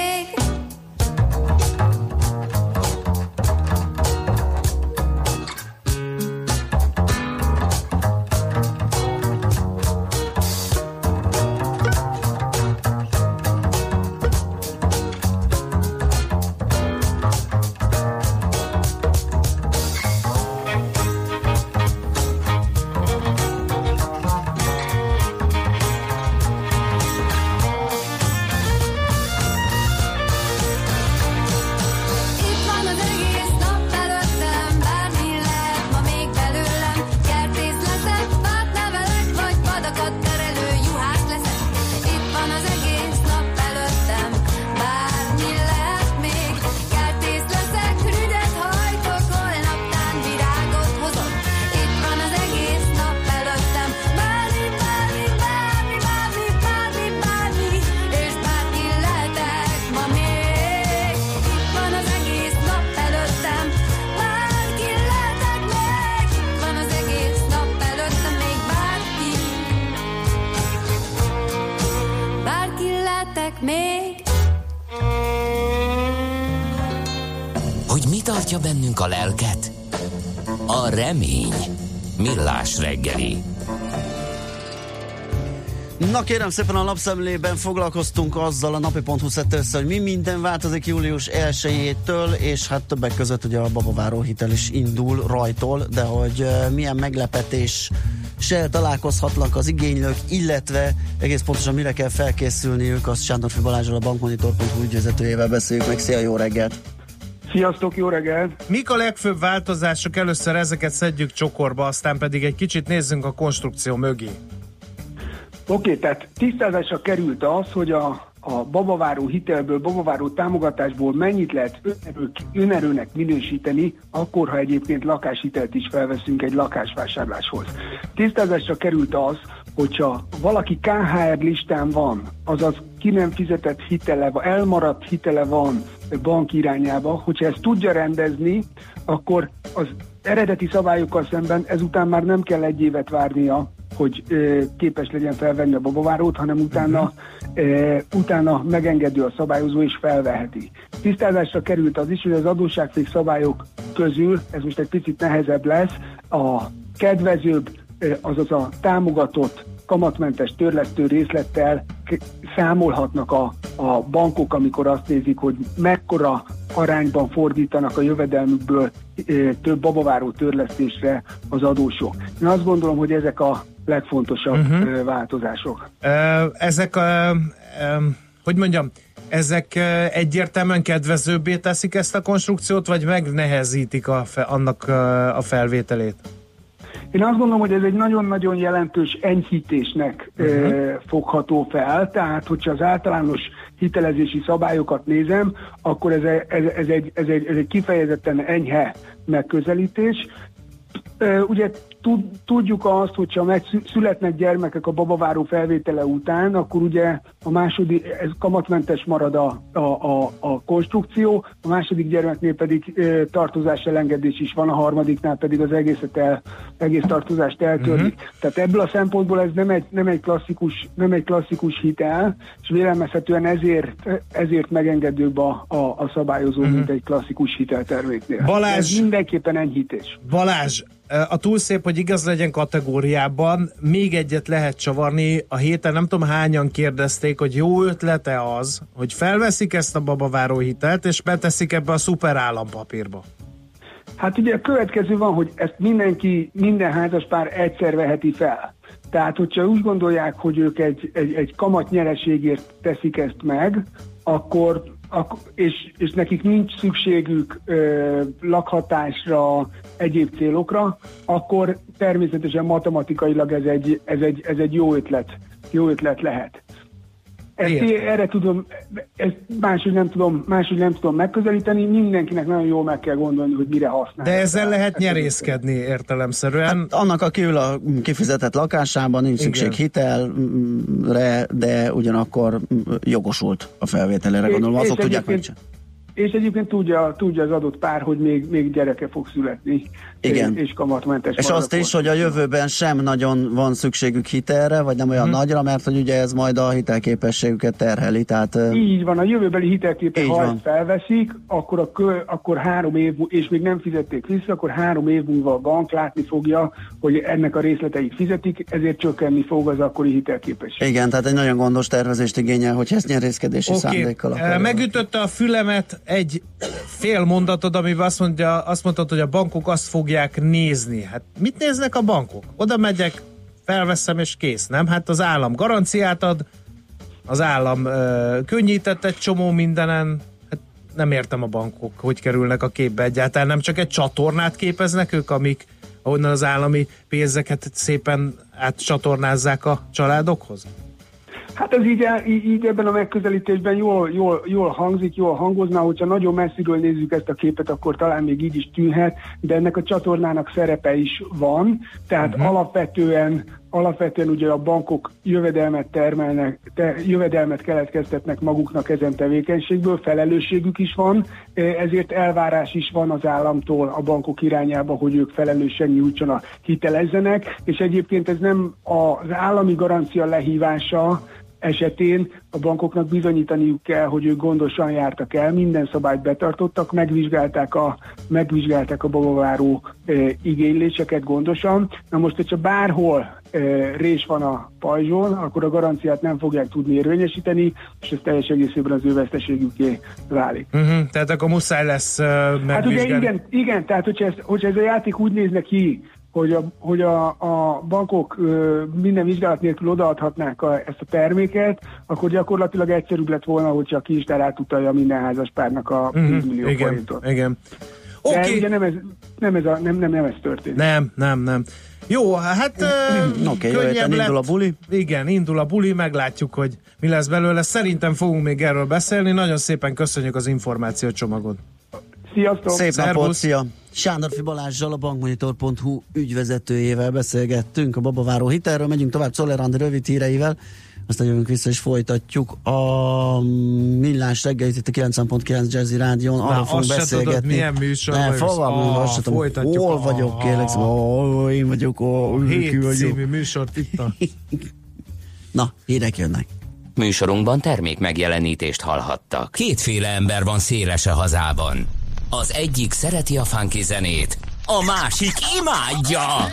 Na kérem szépen a lapszemlében foglalkoztunk azzal a napi.hu szedte össze, hogy mi minden változik július 1-től, és hát többek között ugye a babaváró hitel is indul rajtól, de hogy milyen meglepetés se találkozhatnak az igénylők, illetve egész pontosan mire kell felkészülniük, azt Sándorfi Balázsral a bankmonitor.hu ügyvezetőjével beszéljük meg. Szia, jó reggelt! Sziasztok, jó reggelt! Mik a legfőbb változások? Először ezeket szedjük csokorba, aztán pedig egy kicsit nézzünk a konstrukció mögé. Oké, okay, tehát tisztázásra került az, hogy a, a babaváró hitelből, babaváró támogatásból mennyit lehet önerő, önerőnek minősíteni, akkor, ha egyébként lakáshitelt is felveszünk egy lakásvásárláshoz. Tisztázásra került az, hogyha valaki KHR listán van, azaz ki nem fizetett hitele, elmaradt hitele van bank irányába, hogyha ezt tudja rendezni, akkor az eredeti szabályokkal szemben ezután már nem kell egy évet várnia, hogy képes legyen felvenni a babavárót, hanem utána, ö, utána megengedő a szabályozó és felveheti. Tisztázásra került az is, hogy az adósságfék szabályok közül, ez most egy picit nehezebb lesz, a kedvezőbb, azaz a támogatott kamatmentes törlesztő részlettel számolhatnak a, a bankok, amikor azt nézik, hogy mekkora arányban fordítanak a jövedelmükből több babaváró törlesztésre az adósok. Én azt gondolom, hogy ezek a legfontosabb uh-huh. változások. Ezek, ö, hogy mondjam, ezek egyértelműen kedvezőbbé teszik ezt a konstrukciót, vagy megnehezítik a annak a felvételét? Én azt gondolom, hogy ez egy nagyon-nagyon jelentős enyhítésnek uh-huh. uh, fogható fel, tehát hogyha az általános hitelezési szabályokat nézem, akkor ez, ez, ez, egy, ez, egy, ez egy kifejezetten enyhe megközelítés. Ugye tud, tudjuk azt, hogyha megszületnek gyermekek a babaváró felvétele után, akkor ugye a második, ez kamatmentes marad a, a, a, a konstrukció, a második gyermeknél pedig ö, tartozás elengedés is van, a harmadiknál pedig az egészet el, egész tartozást eltörlik. Uh-huh. Tehát ebből a szempontból ez nem egy, nem egy, klasszikus, nem egy klasszikus hitel, és vélelmezhetően ezért, ezért megengedőbb a, a, a szabályozó, uh-huh. mint egy klasszikus hitelterméknél. Balázs- Ez mindenképpen enyhítés. Balázs, a túl szép, hogy igaz legyen kategóriában, még egyet lehet csavarni. A héten nem tudom hányan kérdezték, hogy jó ötlete az, hogy felveszik ezt a babaváró hitelt, és beteszik ebbe a szuper állampapírba. Hát ugye a következő van, hogy ezt mindenki, minden házas pár egyszer veheti fel. Tehát, hogyha úgy gondolják, hogy ők egy, egy, egy kamat nyereségért teszik ezt meg, akkor és, és nekik nincs szükségük ö, lakhatásra, egyéb célokra, akkor természetesen matematikailag ez egy, ez egy, ez egy jó ötlet, jó ötlet lehet. Ezt, Értem. erre tudom, ezt máshogy nem tudom, máshogy nem tudom megközelíteni, mindenkinek nagyon jól meg kell gondolni, hogy mire használ. De ezzel lehet nyerészkedni értelemszerűen. Hát Annak, aki ül a kifizetett lakásában, nincs Igen. szükség hitelre, de ugyanakkor jogosult a felvételére, gondolom, azok és tudják megcsinálni. És egyébként tudja, tudja az adott pár, hogy még, még gyereke fog születni. Igen. És, kamatmentes És azt is, hogy a jövőben sem nagyon van szükségük hitelre, vagy nem olyan Mhm. nagyra, mert hogy ugye ez majd a hitelképességüket terheli, tehát Így van, a jövőbeli hitelképet, Így ha ezt felveszik, akkor, a kö, akkor három év, és még nem fizették vissza, akkor három év múlva a bank látni fogja, hogy ennek a részleteit fizetik, ezért csökkenni fog az akkori hitelképesség. igen, tehát egy nagyon gondos tervezést igényel, hogy ezt nyerészkedési Oké, szándékkal okay. akarja. megütötte a fülemet egy fél mondatod, amiben azt, mondja, azt mondtad, hogy a bankok azt fogják nézni. Hát mit néznek a bankok? Oda megyek, felveszem és kész, nem? Hát az állam garanciát ad, az állam ö, könnyített egy csomó mindenen, hát nem értem a bankok, hogy kerülnek a képbe egyáltalán, nem csak egy csatornát képeznek ők, amik ahonnan az állami pénzeket szépen átcsatornázzák a családokhoz? Hát ez így, így, ebben a megközelítésben jól, jól, jól hangzik, jól hangozna, hogyha nagyon messziről nézzük ezt a képet, akkor talán még így is tűnhet, de ennek a csatornának szerepe is van, tehát uh-huh. alapvetően alapvetően ugye a bankok jövedelmet termelnek, te, jövedelmet keletkeztetnek maguknak ezen tevékenységből, felelősségük is van, eh, ezért elvárás is van az államtól a bankok irányába, hogy ők felelősen nyújtsanak, hitelezzenek, és egyébként ez nem az állami garancia lehívása, esetén a bankoknak bizonyítaniuk kell, hogy ők gondosan jártak el, minden szabályt betartottak, megvizsgálták a, megvizsgálták a babaváró e, igényléseket gondosan. Na most, hogyha bárhol e, rés van a pajzson, akkor a garanciát nem fogják tudni érvényesíteni, és ez teljes egészében az ő veszteségüké válik. Uh-huh, tehát akkor muszáj lesz uh, Hát ugye megvizsgálni. igen, igen tehát hogyha ez, hogyha ez a játék úgy nézne ki, hogy a, hogy a, a bankok ö, minden vizsgálat nélkül odaadhatnák a, ezt a terméket, akkor gyakorlatilag egyszerűbb lett volna, hogyha ki is átutalja minden házaspárnak a 10 Mhm, millió igen, forintot. igen. De Oké. ugye nem ez, nem, ez a, nem, nem, nem ez történt. Nem, nem, nem. Jó, hát uh, Oké, jövő héten indul a buli. Igen, indul a buli, meglátjuk, hogy mi lesz belőle. Szerintem fogunk még erről beszélni. Nagyon szépen köszönjük az információcsomagot. Sziasztok! Szép napot, Szervusz. szia! Sándorfi Balázsjal, a bankmonitor.hu ügyvezetőjével beszélgettünk a babaváró hitelről, megyünk tovább Czoller rövid híreivel, aztán jövünk vissza és folytatjuk a millás reggelit itt a 90.9 Jazzy Rádión, arról fogunk se tudod, beszélgetni. milyen műsor Nem, vagyok. fogalmam, Ah, azt se tudom, folytatjuk. hol Ah, vagyok, kérlek, szóval, ó, én vagyok, ki Hét vagyok. című műsort itt a... Na, hírek jönnek. Műsorunkban termék megjelenítést hallhattak. Kétféle ember van széles a hazában. Az egyik szereti a funky zenét, a másik imádja.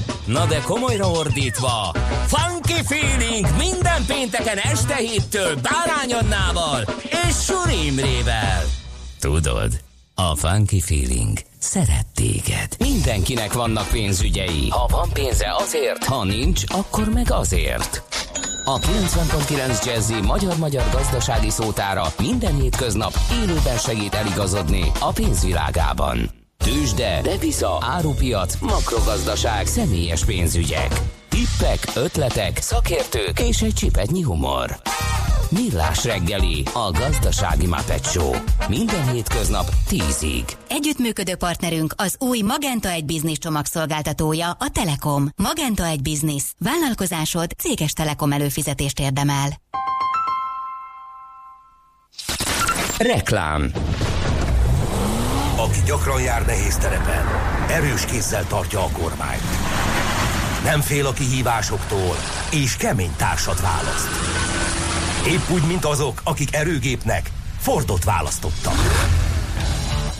Na de komolyra ordítva, funky feeling minden pénteken este héttől Bárány Annával és Suri Imrével. Tudod, a funky feeling szeret téged. Mindenkinek vannak pénzügyei. Ha van pénze azért, ha nincs, akkor meg azért. A 90.9 Jazzy magyar-magyar gazdasági szótára minden hétköznap élőben segít eligazodni a pénzvilágában. Tősde, depisza, árupiac, makrogazdaság, személyes pénzügyek. Tippek, ötletek, szakértők és egy csipetnyi humor. Millás reggeli, a gazdasági Muppet Show. Minden hétköznap 10-ig. Együttműködő partnerünk az új Magenta egy Business csomagszolgáltatója, a Telekom. Magenta egy Business. Vállalkozásod céges Telekom előfizetést érdemel. Reklám. Aki gyakran jár nehéz terepen, erős kézzel tartja a kormányt. Nem fél a kihívásoktól, és kemény társat választ. Épp úgy, mint azok, akik erőgépnek Fordot választottak.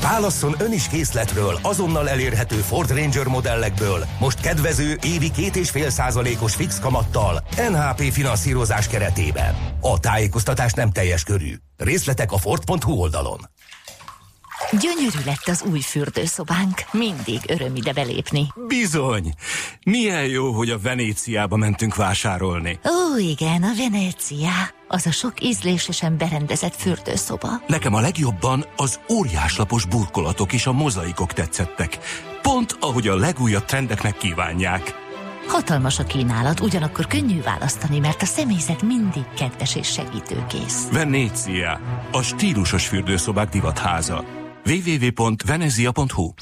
Válasszon ön is készletről azonnal elérhető Ford Ranger modellekből, most kedvező évi két és fél százalékos fix kamattal NHP finanszírozás keretében. A tájékoztatás nem teljes körű. Részletek a Ford.hu oldalon. Gyönyörű lett az új fürdőszobánk. Mindig öröm ide belépni. Bizony. Milyen jó, hogy a Venéciába mentünk vásárolni. Ó, igen, a Venécia. Az a sok ízlésesen berendezett fürdőszoba. Nekem a legjobban az óriáslapos burkolatok és a mozaikok tetszettek. Pont ahogy a legújabb trendeknek kívánják. Hatalmas a kínálat, ugyanakkor könnyű választani, mert a személyzet mindig kedves és segítőkész. Venécia. A stílusos fürdőszobák divatháza. www.venezia.hu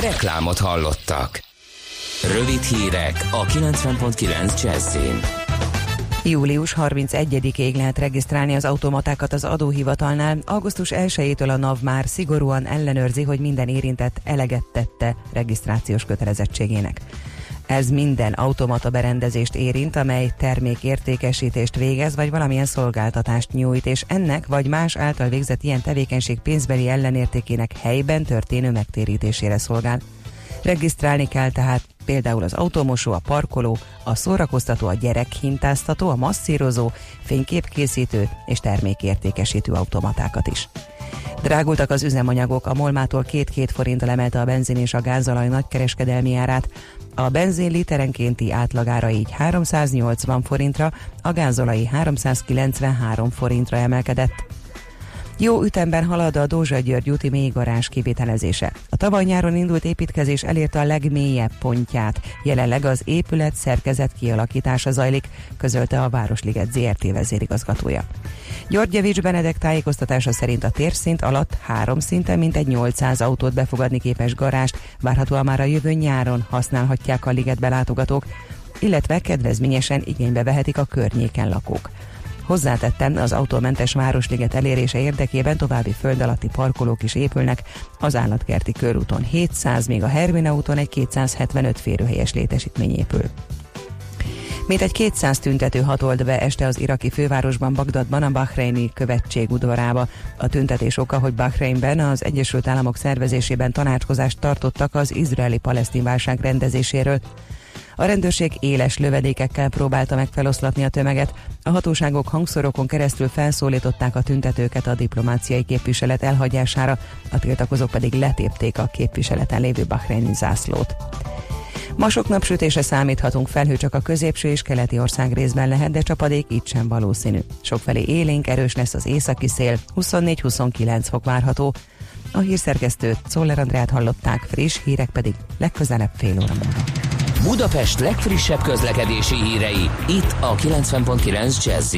Reklámot hallottak. Rövid hírek a 90.9 Jazzin. Július 31-ig lehet regisztrálni az automatákat az adóhivatalnál. Augusztus 1-től a NAV már szigorúan ellenőrzi, hogy minden érintett eleget tette regisztrációs kötelezettségének. Ez minden automata berendezést érint, amely termékértékesítést végez, vagy valamilyen szolgáltatást nyújt, és ennek vagy más által végzett ilyen tevékenység pénzbeli ellenértékének helyben történő megtérítésére szolgál. Regisztrálni kell tehát például az automosó, a parkoló, a szórakoztató, a gyerekhintáztató, a masszírozó, fényképkészítő és termékértékesítő automatákat is. Drágultak az üzemanyagok, a Molmától két-két forinttal emelte a benzin és a gázolaj nagykereskedelmi árát. A benzin literenkénti átlagára így 380 forintra, a gázolai 393 forintra emelkedett. Jó ütemben halad a Dózsa György úti mélygarázs kivitelezése. A tavaly nyáron indult építkezés elérte a legmélyebb pontját. Jelenleg az épület szerkezet kialakítása zajlik, közölte a Városliget ZRT vezérigazgatója. Györgyevics Benedek tájékoztatása szerint a térszint alatt három szinten mintegy 800 autót befogadni képes garást várhatóan már a jövő nyáron használhatják a ligetbe látogatók, illetve kedvezményesen igénybe vehetik a környéken lakók. Hozzátettem, az autómentes Városliget elérése érdekében további föld alatti parkolók is épülnek, az állatkerti körúton 700, még a Hermina úton egy 275 férőhelyes létesítmény épül. Mint egy 200 tüntető hatolt be este az iraki fővárosban, Bagdadban a Bahreini követség udvarába. A tüntetés oka, hogy Bahreinben az Egyesült Államok szervezésében tanácskozást tartottak az izraeli-palesztin válság rendezéséről. A rendőrség éles lövedékekkel próbálta meg feloszlatni a tömeget. A hatóságok hangszorokon keresztül felszólították a tüntetőket a diplomáciai képviselet elhagyására, a tiltakozók pedig letépték a képviseleten lévő bahreini zászlót. Ma sok napsütése számíthatunk, felhő csak a középső és keleti ország részben lehet, de csapadék itt sem valószínű. Sokfelé élénk, erős lesz az északi szél, 24-29 fok várható. A hírszerkesztőt Szoller Andrát hallották, friss hírek pedig legközelebb fél óra múlva. Budapest legfrissebb közlekedési hírei, itt a 90.9 jazz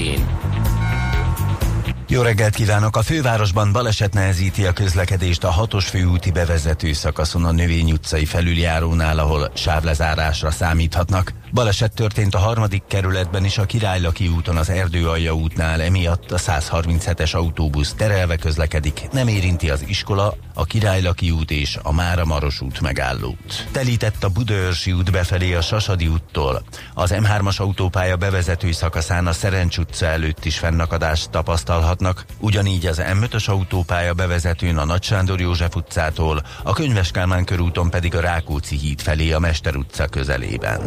jó reggelt kívánok! A fővárosban baleset nehezíti a közlekedést a hatos főúti bevezető szakaszon a Növény utcai felüljárónál, ahol sávlezárásra számíthatnak. Baleset történt a harmadik kerületben is a Királylaki úton az Erdőalja útnál, emiatt a 137-es autóbusz terelve közlekedik, nem érinti az iskola, a Királylaki út és a Mára Maros út megállót. Telített a Budaörsi út befelé a Sasadi úttól. Az M3-as autópálya bevezető szakaszán a Szerencs utca előtt is fennakadást tapasztalhatnak, ugyanígy az M5-ös autópálya bevezetőn a Nagy Sándor József utcától, a Könyves Kálmán körúton pedig a Rákóczi híd felé a Mester utca közelében.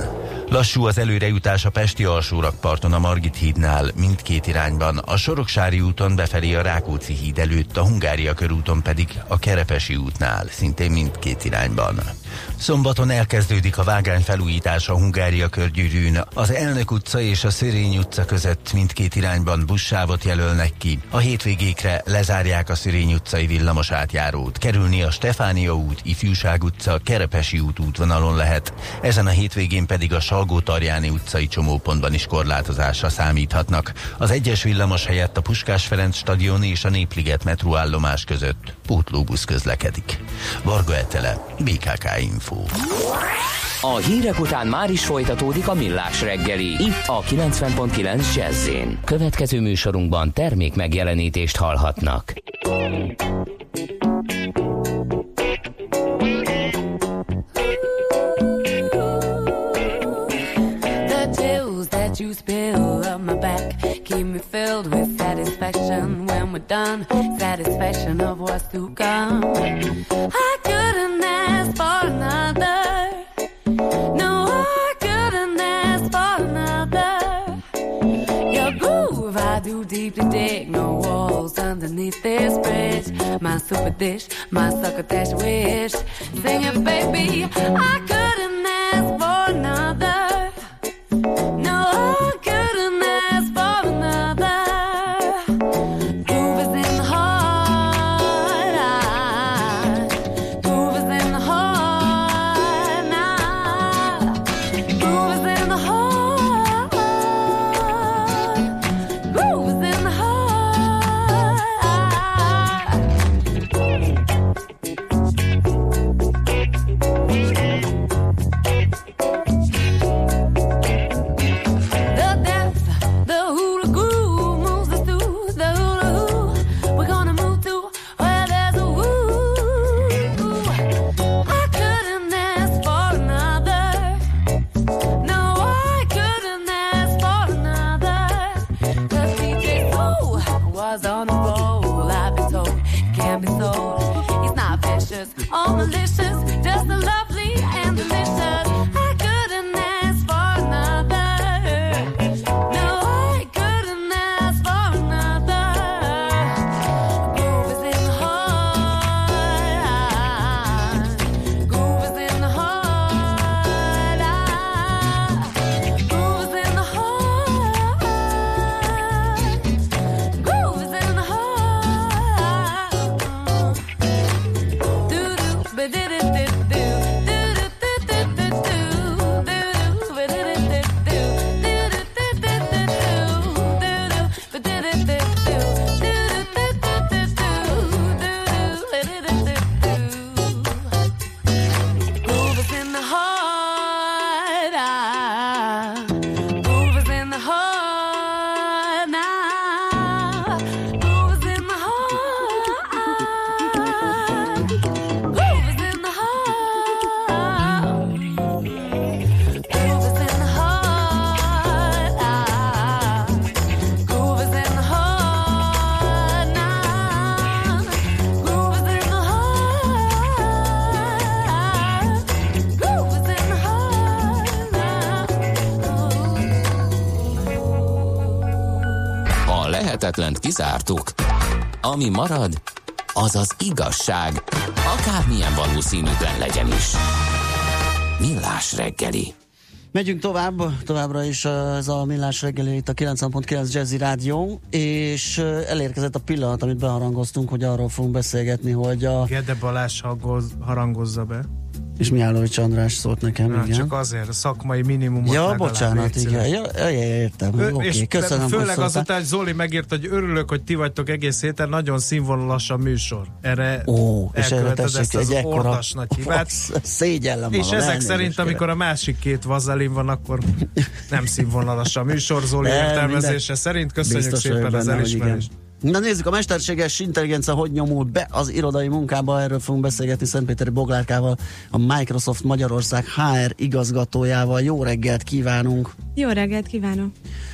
Lassú az előrejutás a Pesti alsórakparton a Margit hídnál, mindkét irányban, a Soroksári úton befelé a Rákóczi híd előtt, a Hungária körúton pedig a Kerepesi útnál, szintén mindkét irányban. Szombaton elkezdődik a vágány felújítása a Hungária körgyűrűn. Az Elnök utca és a Szörény utca között mindkét irányban buszsávot jelölnek ki. A hétvégékre lezárják a Szörény utcai villamos átjárót. Kerülni a Stefánia út, Ifjúság utca, Kerepesi út útvonalon lehet. Ezen a hétvégén pedig a salgó tarjáni utcai csomópontban is korlátozásra számíthatnak. Az egyes villamos helyett a Puskás Ferenc stadion és a Népliget metróállomás között pótlóbusz közlekedik. Varga Etele, BKK Info. A hírek után már is folytatódik a millás reggeli, itt a 90.9 jazz Következő műsorunkban termék megjelenítést hallhatnak. That you spill up my back Keep me filled with done, satisfaction of what's to come. I couldn't ask for another. No, I couldn't ask for another. Your groove, I do deeply dig. No walls underneath this bridge. My super dish, my succotash wish. Sing it, baby. I couldn't ask for another. Kizártuk. Ami marad, az az igazság, akármilyen valószínűtlen legyen is. Millás reggeli. Megyünk tovább, továbbra is ez a Millás reggeli itt a 90.9 Jazzy Rádió, és uh, elérkezett a pillanat, amit beharangoztunk, hogy arról fogunk beszélgetni, hogy a... Gede Balázs hagoz, harangozza be. És Mihálovics András szólt nekem, Na, igen. csak azért, a szakmai minimumot Ja, bocsánat, igen. Ja, értem. Ö, Oké, és köszönöm, főleg azután, hogy Zoli megírt, hogy örülök, hogy ti vagytok egész héten, nagyon színvonalas a műsor. Erre Ó, és erre tessék ezt az egy ekkora hibát. szégyellem És ezek szerint, amikor a másik két vazalin van, akkor nem színvonalas a műsor, Zoli (laughs) értelmezése szerint. Köszönjük szépen az elismerést. Na nézzük, a mesterséges intelligencia hogy nyomul be az irodai munkába, erről fogunk beszélgetni Szentpéteri Boglárkával, a Microsoft Magyarország HR igazgatójával. Jó reggelt kívánunk! Jó reggelt kívánok!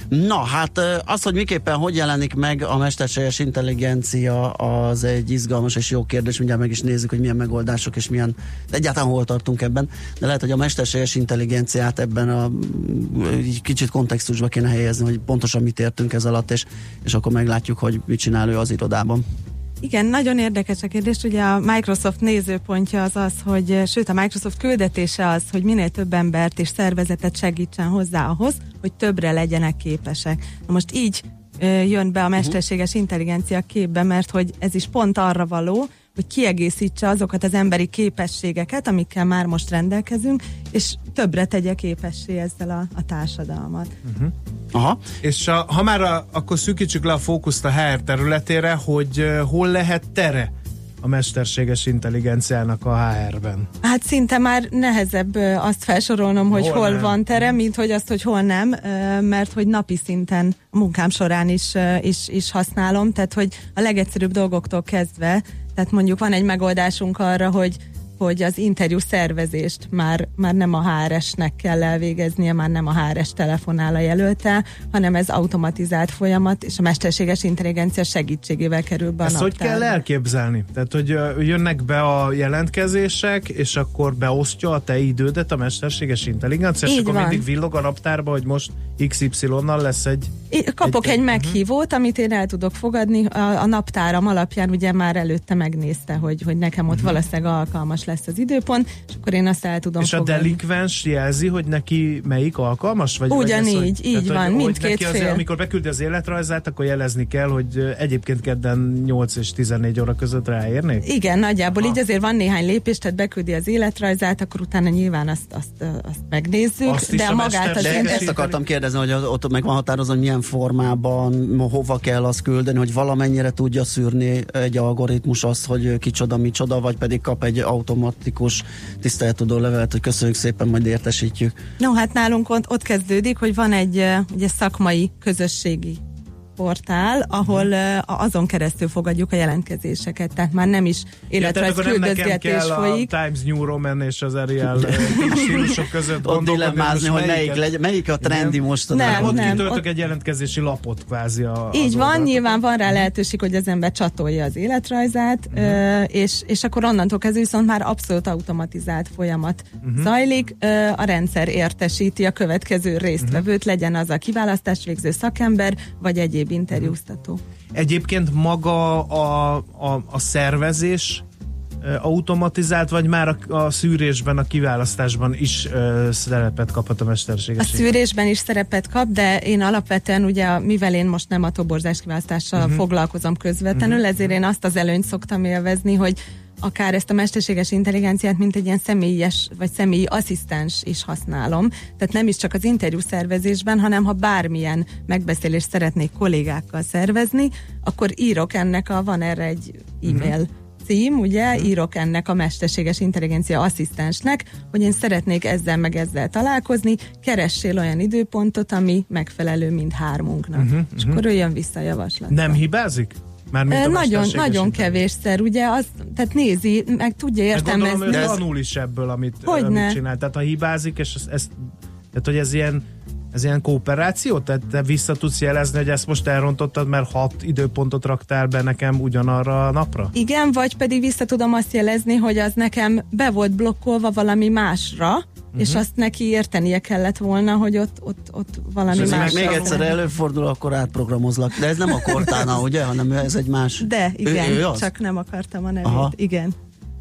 Na, hát az, hogy miképpen hogy jelenik meg a mesterséges intelligencia, az egy izgalmas és jó kérdés. Mindjárt meg is nézzük, hogy milyen megoldások és milyen, egyáltalán hol tartunk ebben. De lehet, hogy a mesterséges intelligenciát ebben a így kicsit kontextusba kéne helyezni, hogy pontosan mit értünk ez alatt, és, és akkor meglátjuk, hogy mit csinál ő az irodában. Igen, nagyon érdekes a kérdés. Ugye a Microsoft nézőpontja az az, hogy sőt a Microsoft küldetése az, hogy minél több embert és szervezetet segítsen hozzá ahhoz, hogy többre legyenek képesek. Na most így jön be a mesterséges intelligencia képbe, mert hogy ez is pont arra való, hogy kiegészítse azokat az emberi képességeket, amikkel már most rendelkezünk, és többre tegye képessé ezzel a, a társadalmat. Uh-huh. Aha. És a, ha már a, akkor szűkítsük le a fókuszt a HR területére, hogy uh, hol lehet tere a mesterséges intelligenciának a HR-ben. Hát szinte már nehezebb azt felsorolnom, hogy Hol hol, nem. van tere, mint hogy azt, hogy hol nem, mert hogy napi szinten a munkám során is, is, is használom, tehát hogy a legegyszerűbb dolgoktól kezdve, tehát mondjuk van egy megoldásunk arra, hogy hogy az interjú szervezést már, már nem a HRS-nek kell elvégeznie, már nem a HRS telefonál a jelöltel, hanem ez automatizált folyamat, és a mesterséges intelligencia segítségével kerül be a Ezt hogy naptárba. kell elképzelni? Tehát, hogy jönnek be a jelentkezések, és akkor beosztja a te idődet a mesterséges intelligencia, és Így akkor van. mindig villog a naptárba, hogy most XY-nal lesz egy... Kapok egy, meghívót, amit én el tudok fogadni. A, a naptáram alapján ugye már előtte megnézte, hogy, hogy nekem ott valószínűleg alkalmas lesz az időpont, és akkor én azt el tudom és a fogadni. delikvens jelzi, hogy neki melyik alkalmas? Vagy, Ugyanígy, vagy ez, hogy, így van, hogy, hogy mindkét neki azért, fél. amikor beküldi az életrajzát, akkor jelezni kell, hogy egyébként kedden 8 és 14 óra között ráérnék? Igen, nagyjából így azért van néhány lépés, tehát beküldi az életrajzát, akkor utána nyilván azt, azt, azt megnézzük, Azt de a magát az De inter- ezt akartam kérdezni, hogy az- ott meg van határozva, hogy milyen formában, hova kell azt küldeni, hogy valamennyire tudja szűrni egy algoritmus azt, hogy kicsoda, micsoda, vagy pedig kap egy automatikus tiszteletudó levelet, hogy köszönjük szépen, majd értesítjük. No, hát nálunk ott, ott kezdődik, hogy van egy ugye, szakmai közösségi portál, ahol uh, azon keresztül fogadjuk a jelentkezéseket, tehát már nem is Ja, életrajz nekem küldözgetés folyik. a Times New Roman és az Ariel ö, stílusok között Ott gondolkodni, hogy melyik, melyiket- legy, melyik a trendi Igen. most. Nem, ott nem, kitöltök ott- egy jelentkezési lapot kvázi a, Így van, oldalt. nyilván van rá lehetőség, hogy az ember csatolja az életrajzát, ö, és, és akkor onnantól kezdve viszont már abszolút automatizált folyamat Mhm. zajlik. Ö, A rendszer értesíti a következő résztvevőt, legyen az a kiválasztás végző szakember, vagy egyéb interjúztató. Egyébként maga a, a, a szervezés automatizált, vagy már a, a szűrésben, a kiválasztásban is ö, szerepet kaphat a A mesterséges szűrésben is szerepet kap, de én alapvetően ugye, mivel én most nem a toborzás kiválasztással Mhm. uh-huh. foglalkozom közvetlenül, Mhm. ezért én azt az előnyt szoktam élvezni, hogy akár ezt a mesterséges intelligenciát, mint egy ilyen személyes vagy személyi asszisztens is használom. Tehát nem is csak az interjú szervezésben, hanem ha bármilyen megbeszélést szeretnék kollégákkal szervezni, akkor írok ennek a, van erre egy e-mail cím, ugye, írok ennek a mesterséges intelligencia asszisztensnek, hogy én szeretnék ezzel meg ezzel találkozni, keressél olyan időpontot, ami megfelelő mind hármunknak. Mhm, És mhm. akkor ő jön vissza a javaslat. Nem hibázik? Mármint Nagyon, nagyon kevésszer, ugye, az, tehát nézi, meg tudja értelmezni. ő tanul is ebből, amit, Hogyne. amit csinál. Tehát ha hibázik, és ezt, ezt tehát hogy ez ilyen ez ilyen kooperáció? Tehát te vissza tudsz jelezni, hogy ezt most elrontottad, mert hat időpontot raktál be nekem ugyanarra a napra? Igen, vagy pedig vissza tudom azt jelezni, hogy az nekem be volt blokkolva valami másra, uh-huh. és azt neki értenie kellett volna, hogy ott, ott, ott valami És más. még egyszer előfordul, akkor átprogramozlak. De ez nem a Cortana, (laughs) ugye, hanem ez egy más. De, igen, Ő, ő az? csak nem akartam a nevét. Aha. Igen.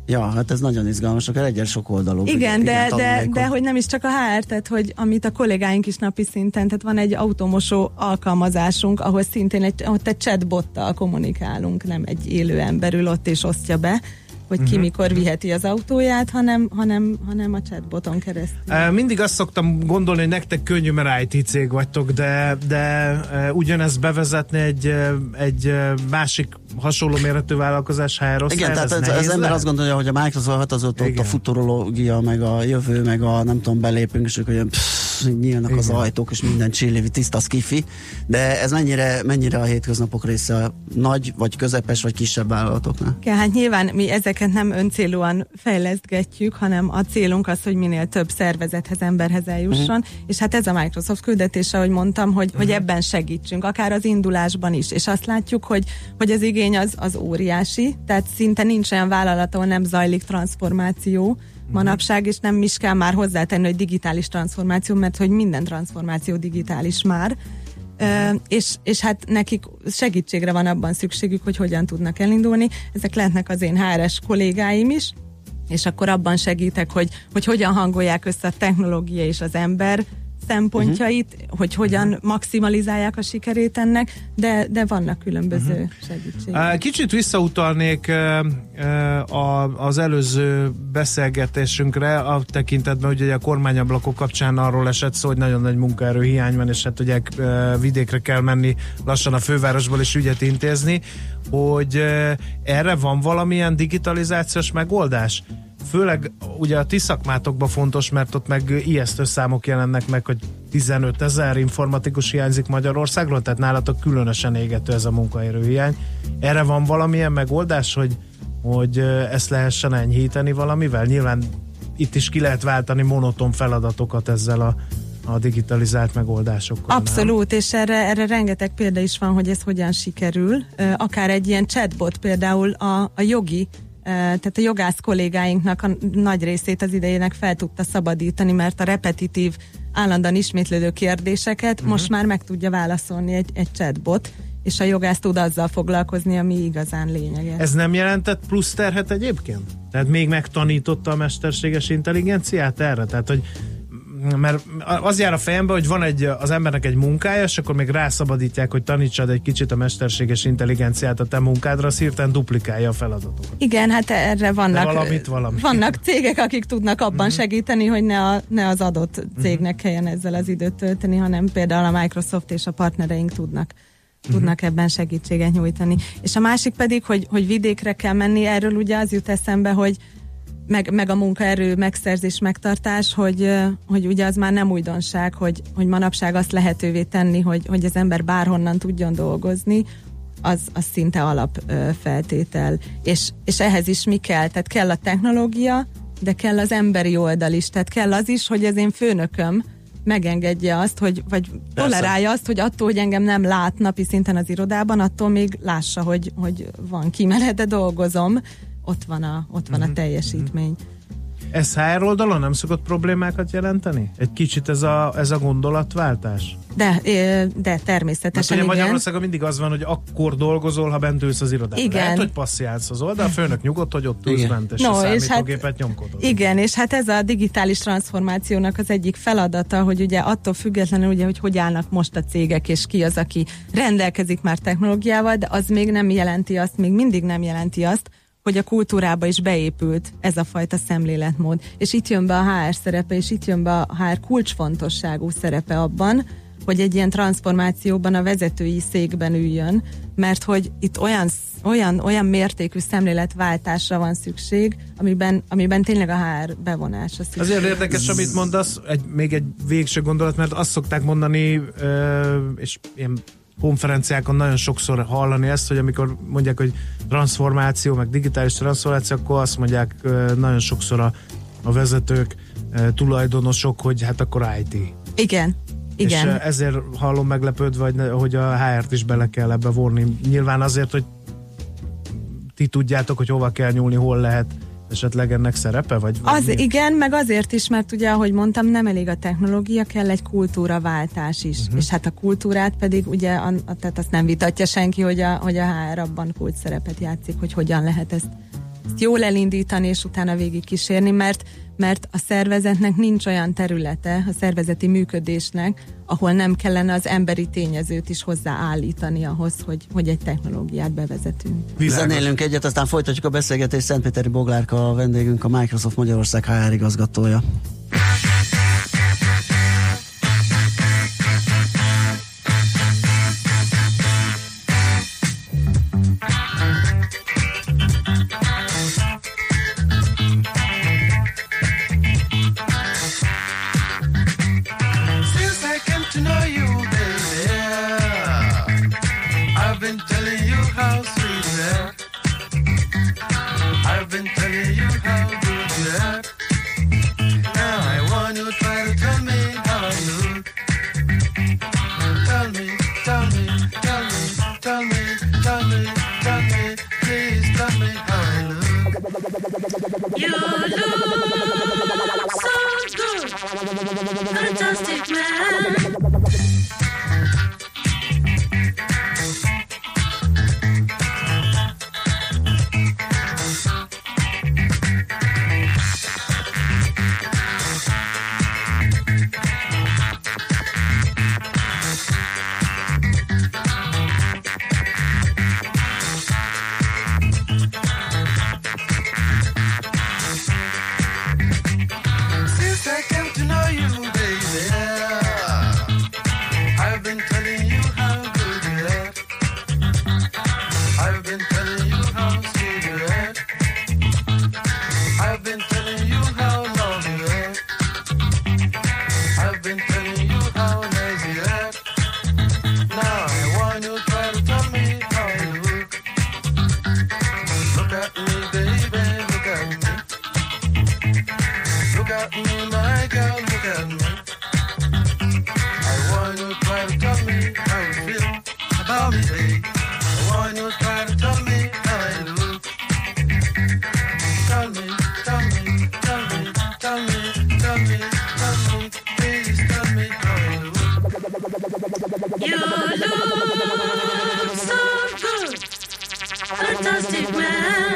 Ja, hát ez nagyon izgalmas, akár egyel sok oldalú. Igen, de, de, tanulnékot. de hogy nem is csak a HR, tehát hogy amit a kollégáink is napi szinten, tehát van egy automosó alkalmazásunk, ahol szintén egy, ott egy chatbottal kommunikálunk, nem egy élő ember ül ott és osztja be, hogy ki Mhm. mikor viheti az autóját, hanem, hanem, hanem a chatboton keresztül. Mindig azt szoktam gondolni, hogy nektek könnyű, mert IT cég vagytok, de, de ugyanezt bevezetni egy, egy másik hasonló méretű vállalkozás HR Igen, tehát ez, ez, nehéz az ember azt gondolja, hogy a Microsoft az ott, ott a futurológia, meg a jövő, meg a nem tudom, belépünk, és akkor olyan pff, nyílnak az Igen. ajtók, és minden csillévi tiszta skifi, de ez mennyire, mennyire a hétköznapok része a nagy, vagy közepes, vagy kisebb vállalatoknál? Ja, hát nyilván mi ezeket nem öncélúan fejlesztgetjük, hanem a célunk az, hogy minél több szervezethez, emberhez eljusson, Mhm. és hát ez a Microsoft küldetése, ahogy mondtam, hogy, hogy ebben segítsünk, akár az indulásban is, és azt látjuk, hogy, hogy az igény az, az óriási, tehát szinte nincs olyan vállalat, ahol nem zajlik transformáció, manapság, és nem is kell már hozzátenni, hogy digitális transformáció, mert hogy minden transformáció digitális már. Ö, és, és hát nekik segítségre van abban szükségük, hogy hogyan tudnak elindulni. Ezek lehetnek az én HRS kollégáim is, és akkor abban segítek, hogy, hogy hogyan hangolják össze a technológia és az ember szempontjait, uh-huh. hogy hogyan maximalizálják a sikerét ennek, de, de vannak különböző uh-huh. segítségek. Kicsit visszautalnék az előző beszélgetésünkre a tekintetben, hogy ugye a kormányablakok kapcsán arról esett szó, hogy nagyon nagy munkaerő hiány van, és hát ugye vidékre kell menni lassan a fővárosból is ügyet intézni, hogy erre van valamilyen digitalizációs megoldás? Főleg ugye a ti szakmátokban fontos, mert ott meg ijesztő számok jelennek meg, hogy 15 ezer informatikus hiányzik Magyarországról, tehát nálatok különösen égető ez a munkaerőhiány. Erre van valamilyen megoldás, hogy hogy ezt lehessen enyhíteni valamivel. Nyilván itt is ki lehet váltani monoton feladatokat ezzel a, a digitalizált megoldásokkal. nem? Abszolút, és erre, erre rengeteg példa is van, hogy ez hogyan sikerül. Akár egy ilyen chatbot például a, a jogi, tehát a jogász kollégáinknak a nagy részét az idejének fel tudta szabadítani, mert a repetitív, állandóan ismétlődő kérdéseket uh-huh. most már meg tudja válaszolni egy, egy chatbot, és a jogász tud azzal foglalkozni, ami igazán lényeges. Ez nem jelentett plusz terhet egyébként? Tehát még megtanította a mesterséges intelligenciát erre? Tehát, hogy mert az jár a fejembe, hogy van egy, az embernek egy munkája, és akkor még rászabadítják, hogy tanítsad egy kicsit a mesterséges intelligenciát a te munkádra, az hirtelen duplikálja a feladatokat. Igen, hát erre vannak, De valamit valami. vannak cégek, akik tudnak abban Mhm. segíteni, hogy ne, a, ne az adott cégnek kelljen ezzel az időt tölteni, hanem például a Microsoft és a partnereink tudnak tudnak ebben segítséget nyújtani. És a másik pedig, hogy, hogy vidékre kell menni, erről ugye az jut eszembe, hogy meg, meg a munkaerő megszerzés, megtartás, hogy, hogy ugye az már nem újdonság, hogy, hogy manapság azt lehetővé tenni, hogy, hogy az ember bárhonnan tudjon dolgozni, az, az szinte alapfeltétel. És, és ehhez is mi kell? Tehát kell a technológia, de kell az emberi oldal is. Tehát kell az is, hogy az én főnököm megengedje azt, hogy, vagy tolerálja azt, hogy attól, hogy engem nem lát napi szinten az irodában, attól még lássa, hogy, hogy van kimenet, de dolgozom, ott van a, ott van a teljesítmény. Ez HR oldalon nem szokott problémákat jelenteni? Egy kicsit ez a, ez a gondolatváltás? De, de Mert természetesen ugye igen. Magyarországon mindig az van, hogy akkor dolgozol, ha bent ülsz az irodában. Igen. Lehet, hogy passzιálsz az oldal, a főnök nyugodt, hogy ott ülsz bent, és No, a hát- számítógépet nyomkodod. Igen, és hát ez a digitális transformációnak az egyik feladata, hogy ugye attól függetlenül, ugye, hogy hogy állnak most a cégek, és ki az, aki rendelkezik már technológiával, de az még nem jelenti azt, még mindig nem jelenti azt, hogy a kultúrába is beépült ez a fajta szemléletmód. És itt jön be a HR szerepe, és itt jön be a HR kulcsfontosságú szerepe abban, hogy egy ilyen transformációban a vezetői székben üljön, mert hogy itt olyan, olyan, olyan mértékű szemléletváltásra van szükség, amiben, amiben tényleg a HR bevonása szükség. Azért érdekes, amit mondasz, egy, még egy végső gondolat, mert azt szokták mondani, és ilyen konferenciákon nagyon sokszor hallani ezt, hogy amikor mondják, hogy transformáció, meg digitális transformáció, akkor azt mondják nagyon sokszor a, a vezetők, tulajdonosok, hogy hát akkor IT. Igen, igen. És ezért hallom meglepődve, hogy, hogy a HR-t is bele kell ebbe vonni. Nyilván azért, hogy ti tudjátok, hogy hova kell nyúlni, hol lehet esetleg ennek szerepe? Vagy, vagy Az mi? igen, meg azért is, mert ugye, ahogy mondtam, nem elég a technológia, kell egy kultúraváltás is. Uh-huh. És hát a kultúrát pedig ugye, a, a, tehát azt nem vitatja senki, hogy a, hogy a HR abban kult szerepet játszik, hogy hogyan lehet ezt, ezt jól elindítani, és utána végig kísérni, mert mert a szervezetnek nincs olyan területe, a szervezeti működésnek, ahol nem kellene az emberi tényezőt is hozzáállítani ahhoz, hogy, hogy egy technológiát bevezetünk. Zenélünk egyet, aztán folytatjuk a beszélgetést. Szentpéteri Boglárka a vendégünk, a Microsoft Magyarország HR igazgatója. You look so good, fantastic man. You look so good, fantastic man.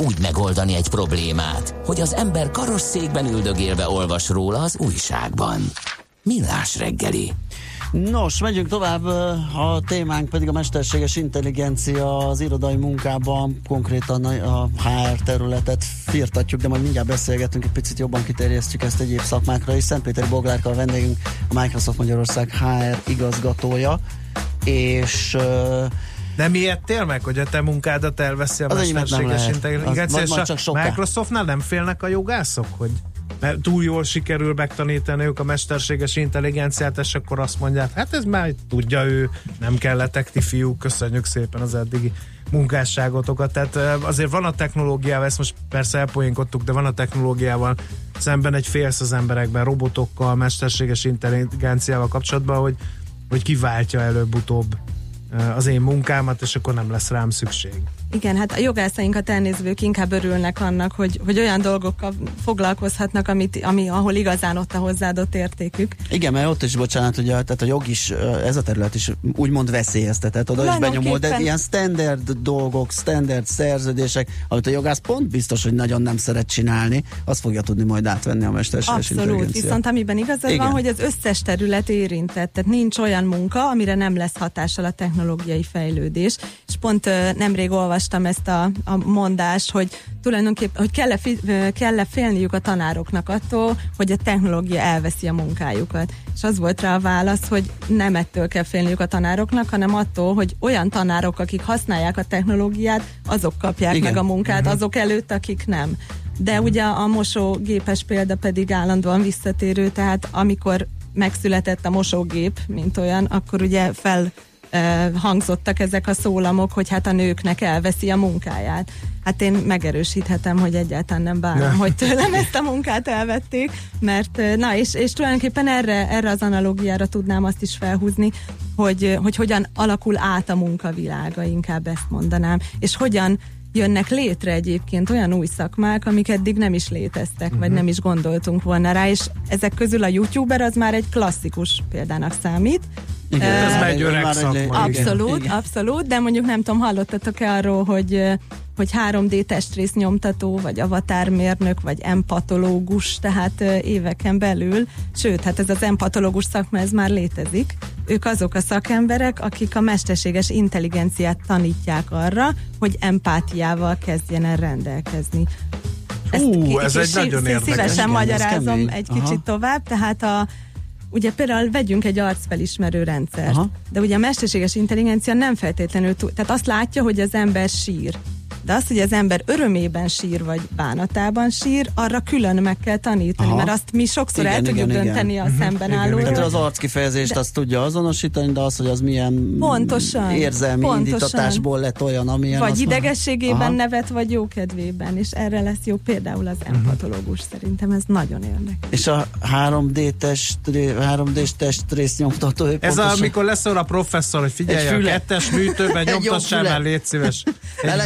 Úgy megoldani egy problémát, hogy az ember karosszékben üldögélve olvas róla az újságban. Millás reggeli. Nos, megyünk tovább, a témánk pedig a mesterséges intelligencia az irodai munkában, konkrétan a HR területet firtatjuk, de majd mindjárt beszélgetünk, egy picit jobban kiterjesztjük ezt egyéb szakmákra is. Szentpéter Boglárka a vendégünk, a Microsoft Magyarország HR igazgatója, és Nem ijedtél meg, hogy a te munkádat elveszi a Az mesterséges intelligencia, és a. Microsoftnál nem félnek a jogászok, hogy mert túl jól sikerül megtanítani ők a mesterséges intelligenciát, és akkor azt mondják, hát ez már tudja ő, nem kelletek ti fiúk, köszönjük szépen az eddigi munkásságotokat. Tehát azért van a technológiával, ezt most persze elpoénkodtuk, de van a technológiával szemben egy félsz az emberekben, robotokkal, mesterséges intelligenciával kapcsolatban, hogy, hogy kiváltja előbb-utóbb az én munkámat, és akkor nem lesz rám szükség. Igen, hát a jogászainkat elnézvők inkább örülnek annak, hogy, hogy olyan dolgokkal foglalkozhatnak, amit, ami, ahol igazán ott a hozzáadott értékük. Igen, mert ott is, bocsánat, ugye, tehát a jog is, ez a terület is úgymond veszélyeztetett, oda is benyomul, de ilyen standard dolgok, standard szerződések, amit a jogász pont biztos, hogy nagyon nem szeret csinálni, azt fogja tudni majd átvenni a mesterséges Abszolút, viszont amiben igazad Igen. van, hogy az összes terület érintett, tehát nincs olyan munka, amire nem lesz hatással a technológiai fejlődés. Pont nemrég olvastam ezt a, a mondást, hogy tulajdonképpen, hogy kell-e, kell-e félniük a tanároknak attól, hogy a technológia elveszi a munkájukat. És az volt rá a válasz, hogy nem ettől kell félniük a tanároknak, hanem attól, hogy olyan tanárok, akik használják a technológiát, azok kapják Igen. meg a munkát, Mhm. azok előtt, akik nem. De ugye a mosógépes példa pedig állandóan visszatérő, tehát amikor megszületett a mosógép, mint olyan, akkor ugye fel hangzottak ezek a szólamok, hogy hát a nőknek elveszi a munkáját. Hát én megerősíthetem, hogy egyáltalán nem bánom, Ne. hogy tőlem ezt a munkát elvették, mert na és, és tulajdonképpen erre, erre az analógiára tudnám azt is felhúzni, hogy, hogy hogyan alakul át a munkavilága, inkább ezt mondanám, és hogyan jönnek létre egyébként olyan új szakmák, amik eddig nem is léteztek, vagy Mhm. nem is gondoltunk volna rá, és ezek közül a youtuber az már egy klasszikus példának számít. Igen, ez Eh, már egy öreg szakma. Abszolút, Igen. abszolút, de mondjuk nem tudom, hallottatok-e arról, hogy hogy 3D testrész nyomtató, vagy avatármérnök, vagy empatológus, tehát eh, éveken belül, sőt, hát ez az empatológus szakma, ez már létezik. Ők azok a szakemberek, akik a mesterséges intelligenciát tanítják arra, hogy empátiával kezdjen el rendelkezni. Ú, ki- ez egy nagyon érdekes. Szívesen Igen, magyarázom egy Aha. kicsit tovább, tehát a Ugye például vegyünk egy arcfelismerő rendszert, Aha. de ugye a mesterséges intelligencia nem feltétlenül tud, tehát azt látja, hogy az ember sír. De az, hogy az ember örömében sír, vagy bánatában sír, arra külön meg kell tanítani, Aha. mert azt mi sokszor el tudjuk dönteni a szemben állóról. Tehát az arckifejezést azt tudja azonosítani, de az, hogy az milyen Pontosan, érzelmi pontosan. indítatásból lett olyan, amilyen. Vagy idegességében Aha. nevet, vagy jókedvében, és erre lesz jó például az Mhm. empatológus. Szerintem ez nagyon érdekes. És a 3D test, 3D-s testrész nyomtató. Ez pontosan- amikor lesz a professzor, hogy figyelj, Egy a kettes műtőben nyomtassál már, légy szíves. Egy legyen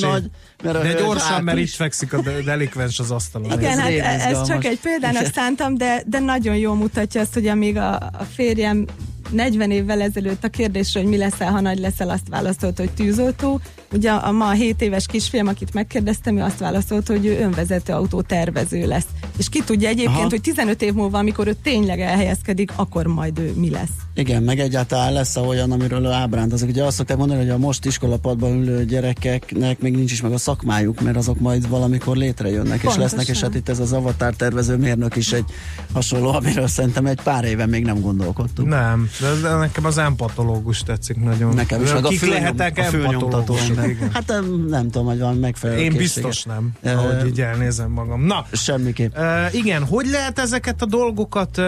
balvesé. nagy, mert De gyorsan, mert április. itt fekszik a de- delikvens az asztalon. Igen, hát ez csak egy példának szántam, de, de nagyon jól mutatja azt, hogy amíg a, a férjem 40 évvel ezelőtt a kérdésre, hogy mi leszel, ha nagy leszel, azt válaszolt, hogy tűzoltó. Ugye a, a ma 7 éves kisfiam, akit megkérdeztem, ő azt válaszolt, hogy ő önvezető autó tervező lesz. És ki tudja egyébként, Aha. hogy 15 év múlva, amikor ő tényleg elhelyezkedik, akkor majd ő mi lesz. Igen, meg egyáltalán lesz olyan, amiről ő ábrándozik. Ugye azt szokták mondani, hogy a most iskolapadban ülő gyerekeknek még nincs is meg a szakmájuk, mert azok majd valamikor létrejönnek, és Pontosan. lesznek, és hát itt ez az avatar tervező mérnök is egy hasonló, amiről szerintem egy pár éve még nem gondolkodtunk. Nem, de, de nekem az empatológus tetszik nagyon. Nekem is, De meg a, Kik főnyom, lehetek a igen. Hát em, nem tudom, hogy van megfelelő Én készsége. biztos nem, Ö, ahogy így elnézem magam. Na, Semmiképp. Uh, igen, hogy lehet ezeket a dolgokat, uh,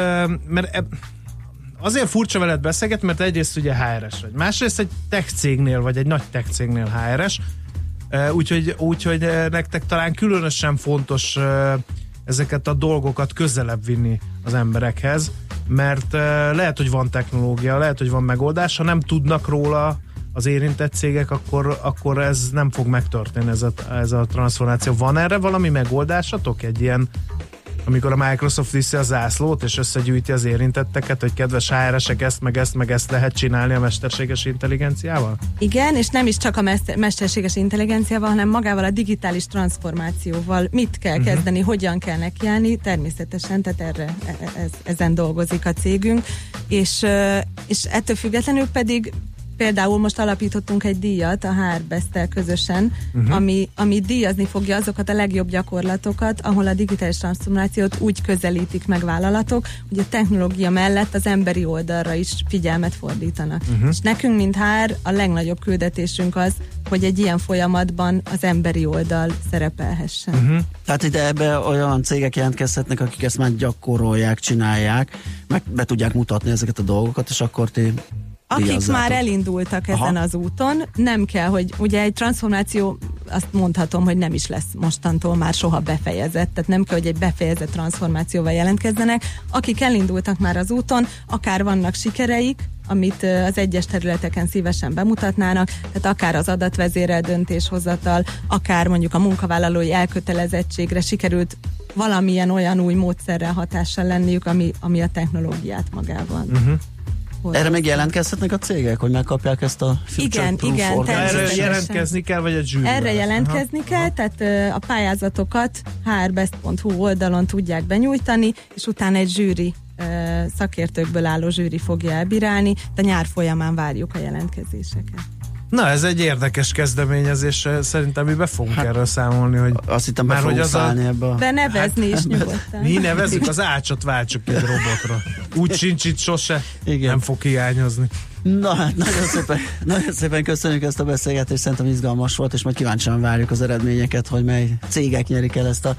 mert eb- azért furcsa veled beszélgetni, mert egyrészt ugye HRS vagy, másrészt egy tech cégnél, vagy egy nagy tech cégnél HRS, úgyhogy, úgyhogy nektek talán különösen fontos ezeket a dolgokat közelebb vinni az emberekhez, mert lehet, hogy van technológia, lehet, hogy van megoldás, ha nem tudnak róla az érintett cégek, akkor, akkor ez nem fog megtörténni, ez a, ez a transformáció. Van erre valami megoldásatok? Egy ilyen amikor a Microsoft viszi a zászlót, és összegyűjti az érintetteket, hogy kedves HR-esek, ezt meg ezt meg ezt lehet csinálni a mesterséges intelligenciával? Igen, és nem is csak a mester- mesterséges intelligenciával, hanem magával a digitális transformációval. Mit kell Mhm. kezdeni, hogyan kell nekiállni, természetesen, tehát erre, e- ez, ezen dolgozik a cégünk, és, és ettől függetlenül pedig Például most alapítottunk egy díjat a Hárbesztel közösen, uh-huh. ami, ami díjazni fogja azokat a legjobb gyakorlatokat, ahol a digitális transformációt úgy közelítik meg vállalatok, hogy a technológia mellett az emberi oldalra is figyelmet fordítanak. Uh-huh. És nekünk, mint HR, a legnagyobb küldetésünk az, hogy egy ilyen folyamatban az emberi oldal szerepelhessen. Uh-huh. Tehát ide ebbe olyan cégek jelentkezhetnek, akik ezt már gyakorolják, csinálják, meg be tudják mutatni ezeket a dolgokat, és akkor ti Akik már elindultak ezen Aha. az úton, nem kell, hogy ugye egy transformáció, azt mondhatom, hogy nem is lesz mostantól már soha befejezett, tehát nem kell, hogy egy befejezett transformációval jelentkezzenek. Akik elindultak már az úton, akár vannak sikereik, amit az egyes területeken szívesen bemutatnának, tehát akár az adatvezérel döntéshozatal, akár mondjuk a munkavállalói elkötelezettségre sikerült valamilyen olyan új módszerrel hatással lenniük, ami, ami a technológiát magában. Uh-huh. Hozza. Erre még jelentkezhetnek a cégek, hogy megkapják ezt a Igen, Proof igen? Erre jelentkezni kell, vagy egy zsűri? Erre lesz? jelentkezni Aha. kell, tehát ö, a pályázatokat hrbest.hu oldalon tudják benyújtani, és utána egy zsűri szakértőkből álló zsűri fogja elbírálni, de nyár folyamán várjuk a jelentkezéseket. Na, ez egy érdekes kezdeményezés, szerintem mi be fogunk hát, erről számolni, hogy azt hittem, már hogy az a, szállni ebbe a... Benevezni is nyugodtan. Hát, mi nevezzük, az ácsot váltsuk egy robotra. Úgy sincs itt sose, Igen. nem fog hiányozni. Na hát nagyon szépen, nagyon szépen köszönjük ezt a beszélgetést, szerintem izgalmas volt, és majd kíváncsian várjuk az eredményeket, hogy mely cégek nyerik el ezt a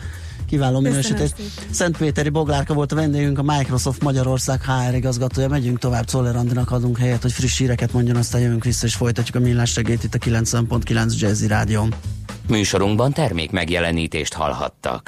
kiváló minősítést. Szentpéteri Boglárka volt a vendégünk, a Microsoft Magyarország HR igazgatója. Megyünk tovább, Czoller Andinak adunk helyet, hogy friss híreket mondjon, aztán jövünk vissza, és folytatjuk a millás reggét itt a 90.9 Jazzy Rádión. Műsorunkban termék megjelenítést hallhattak.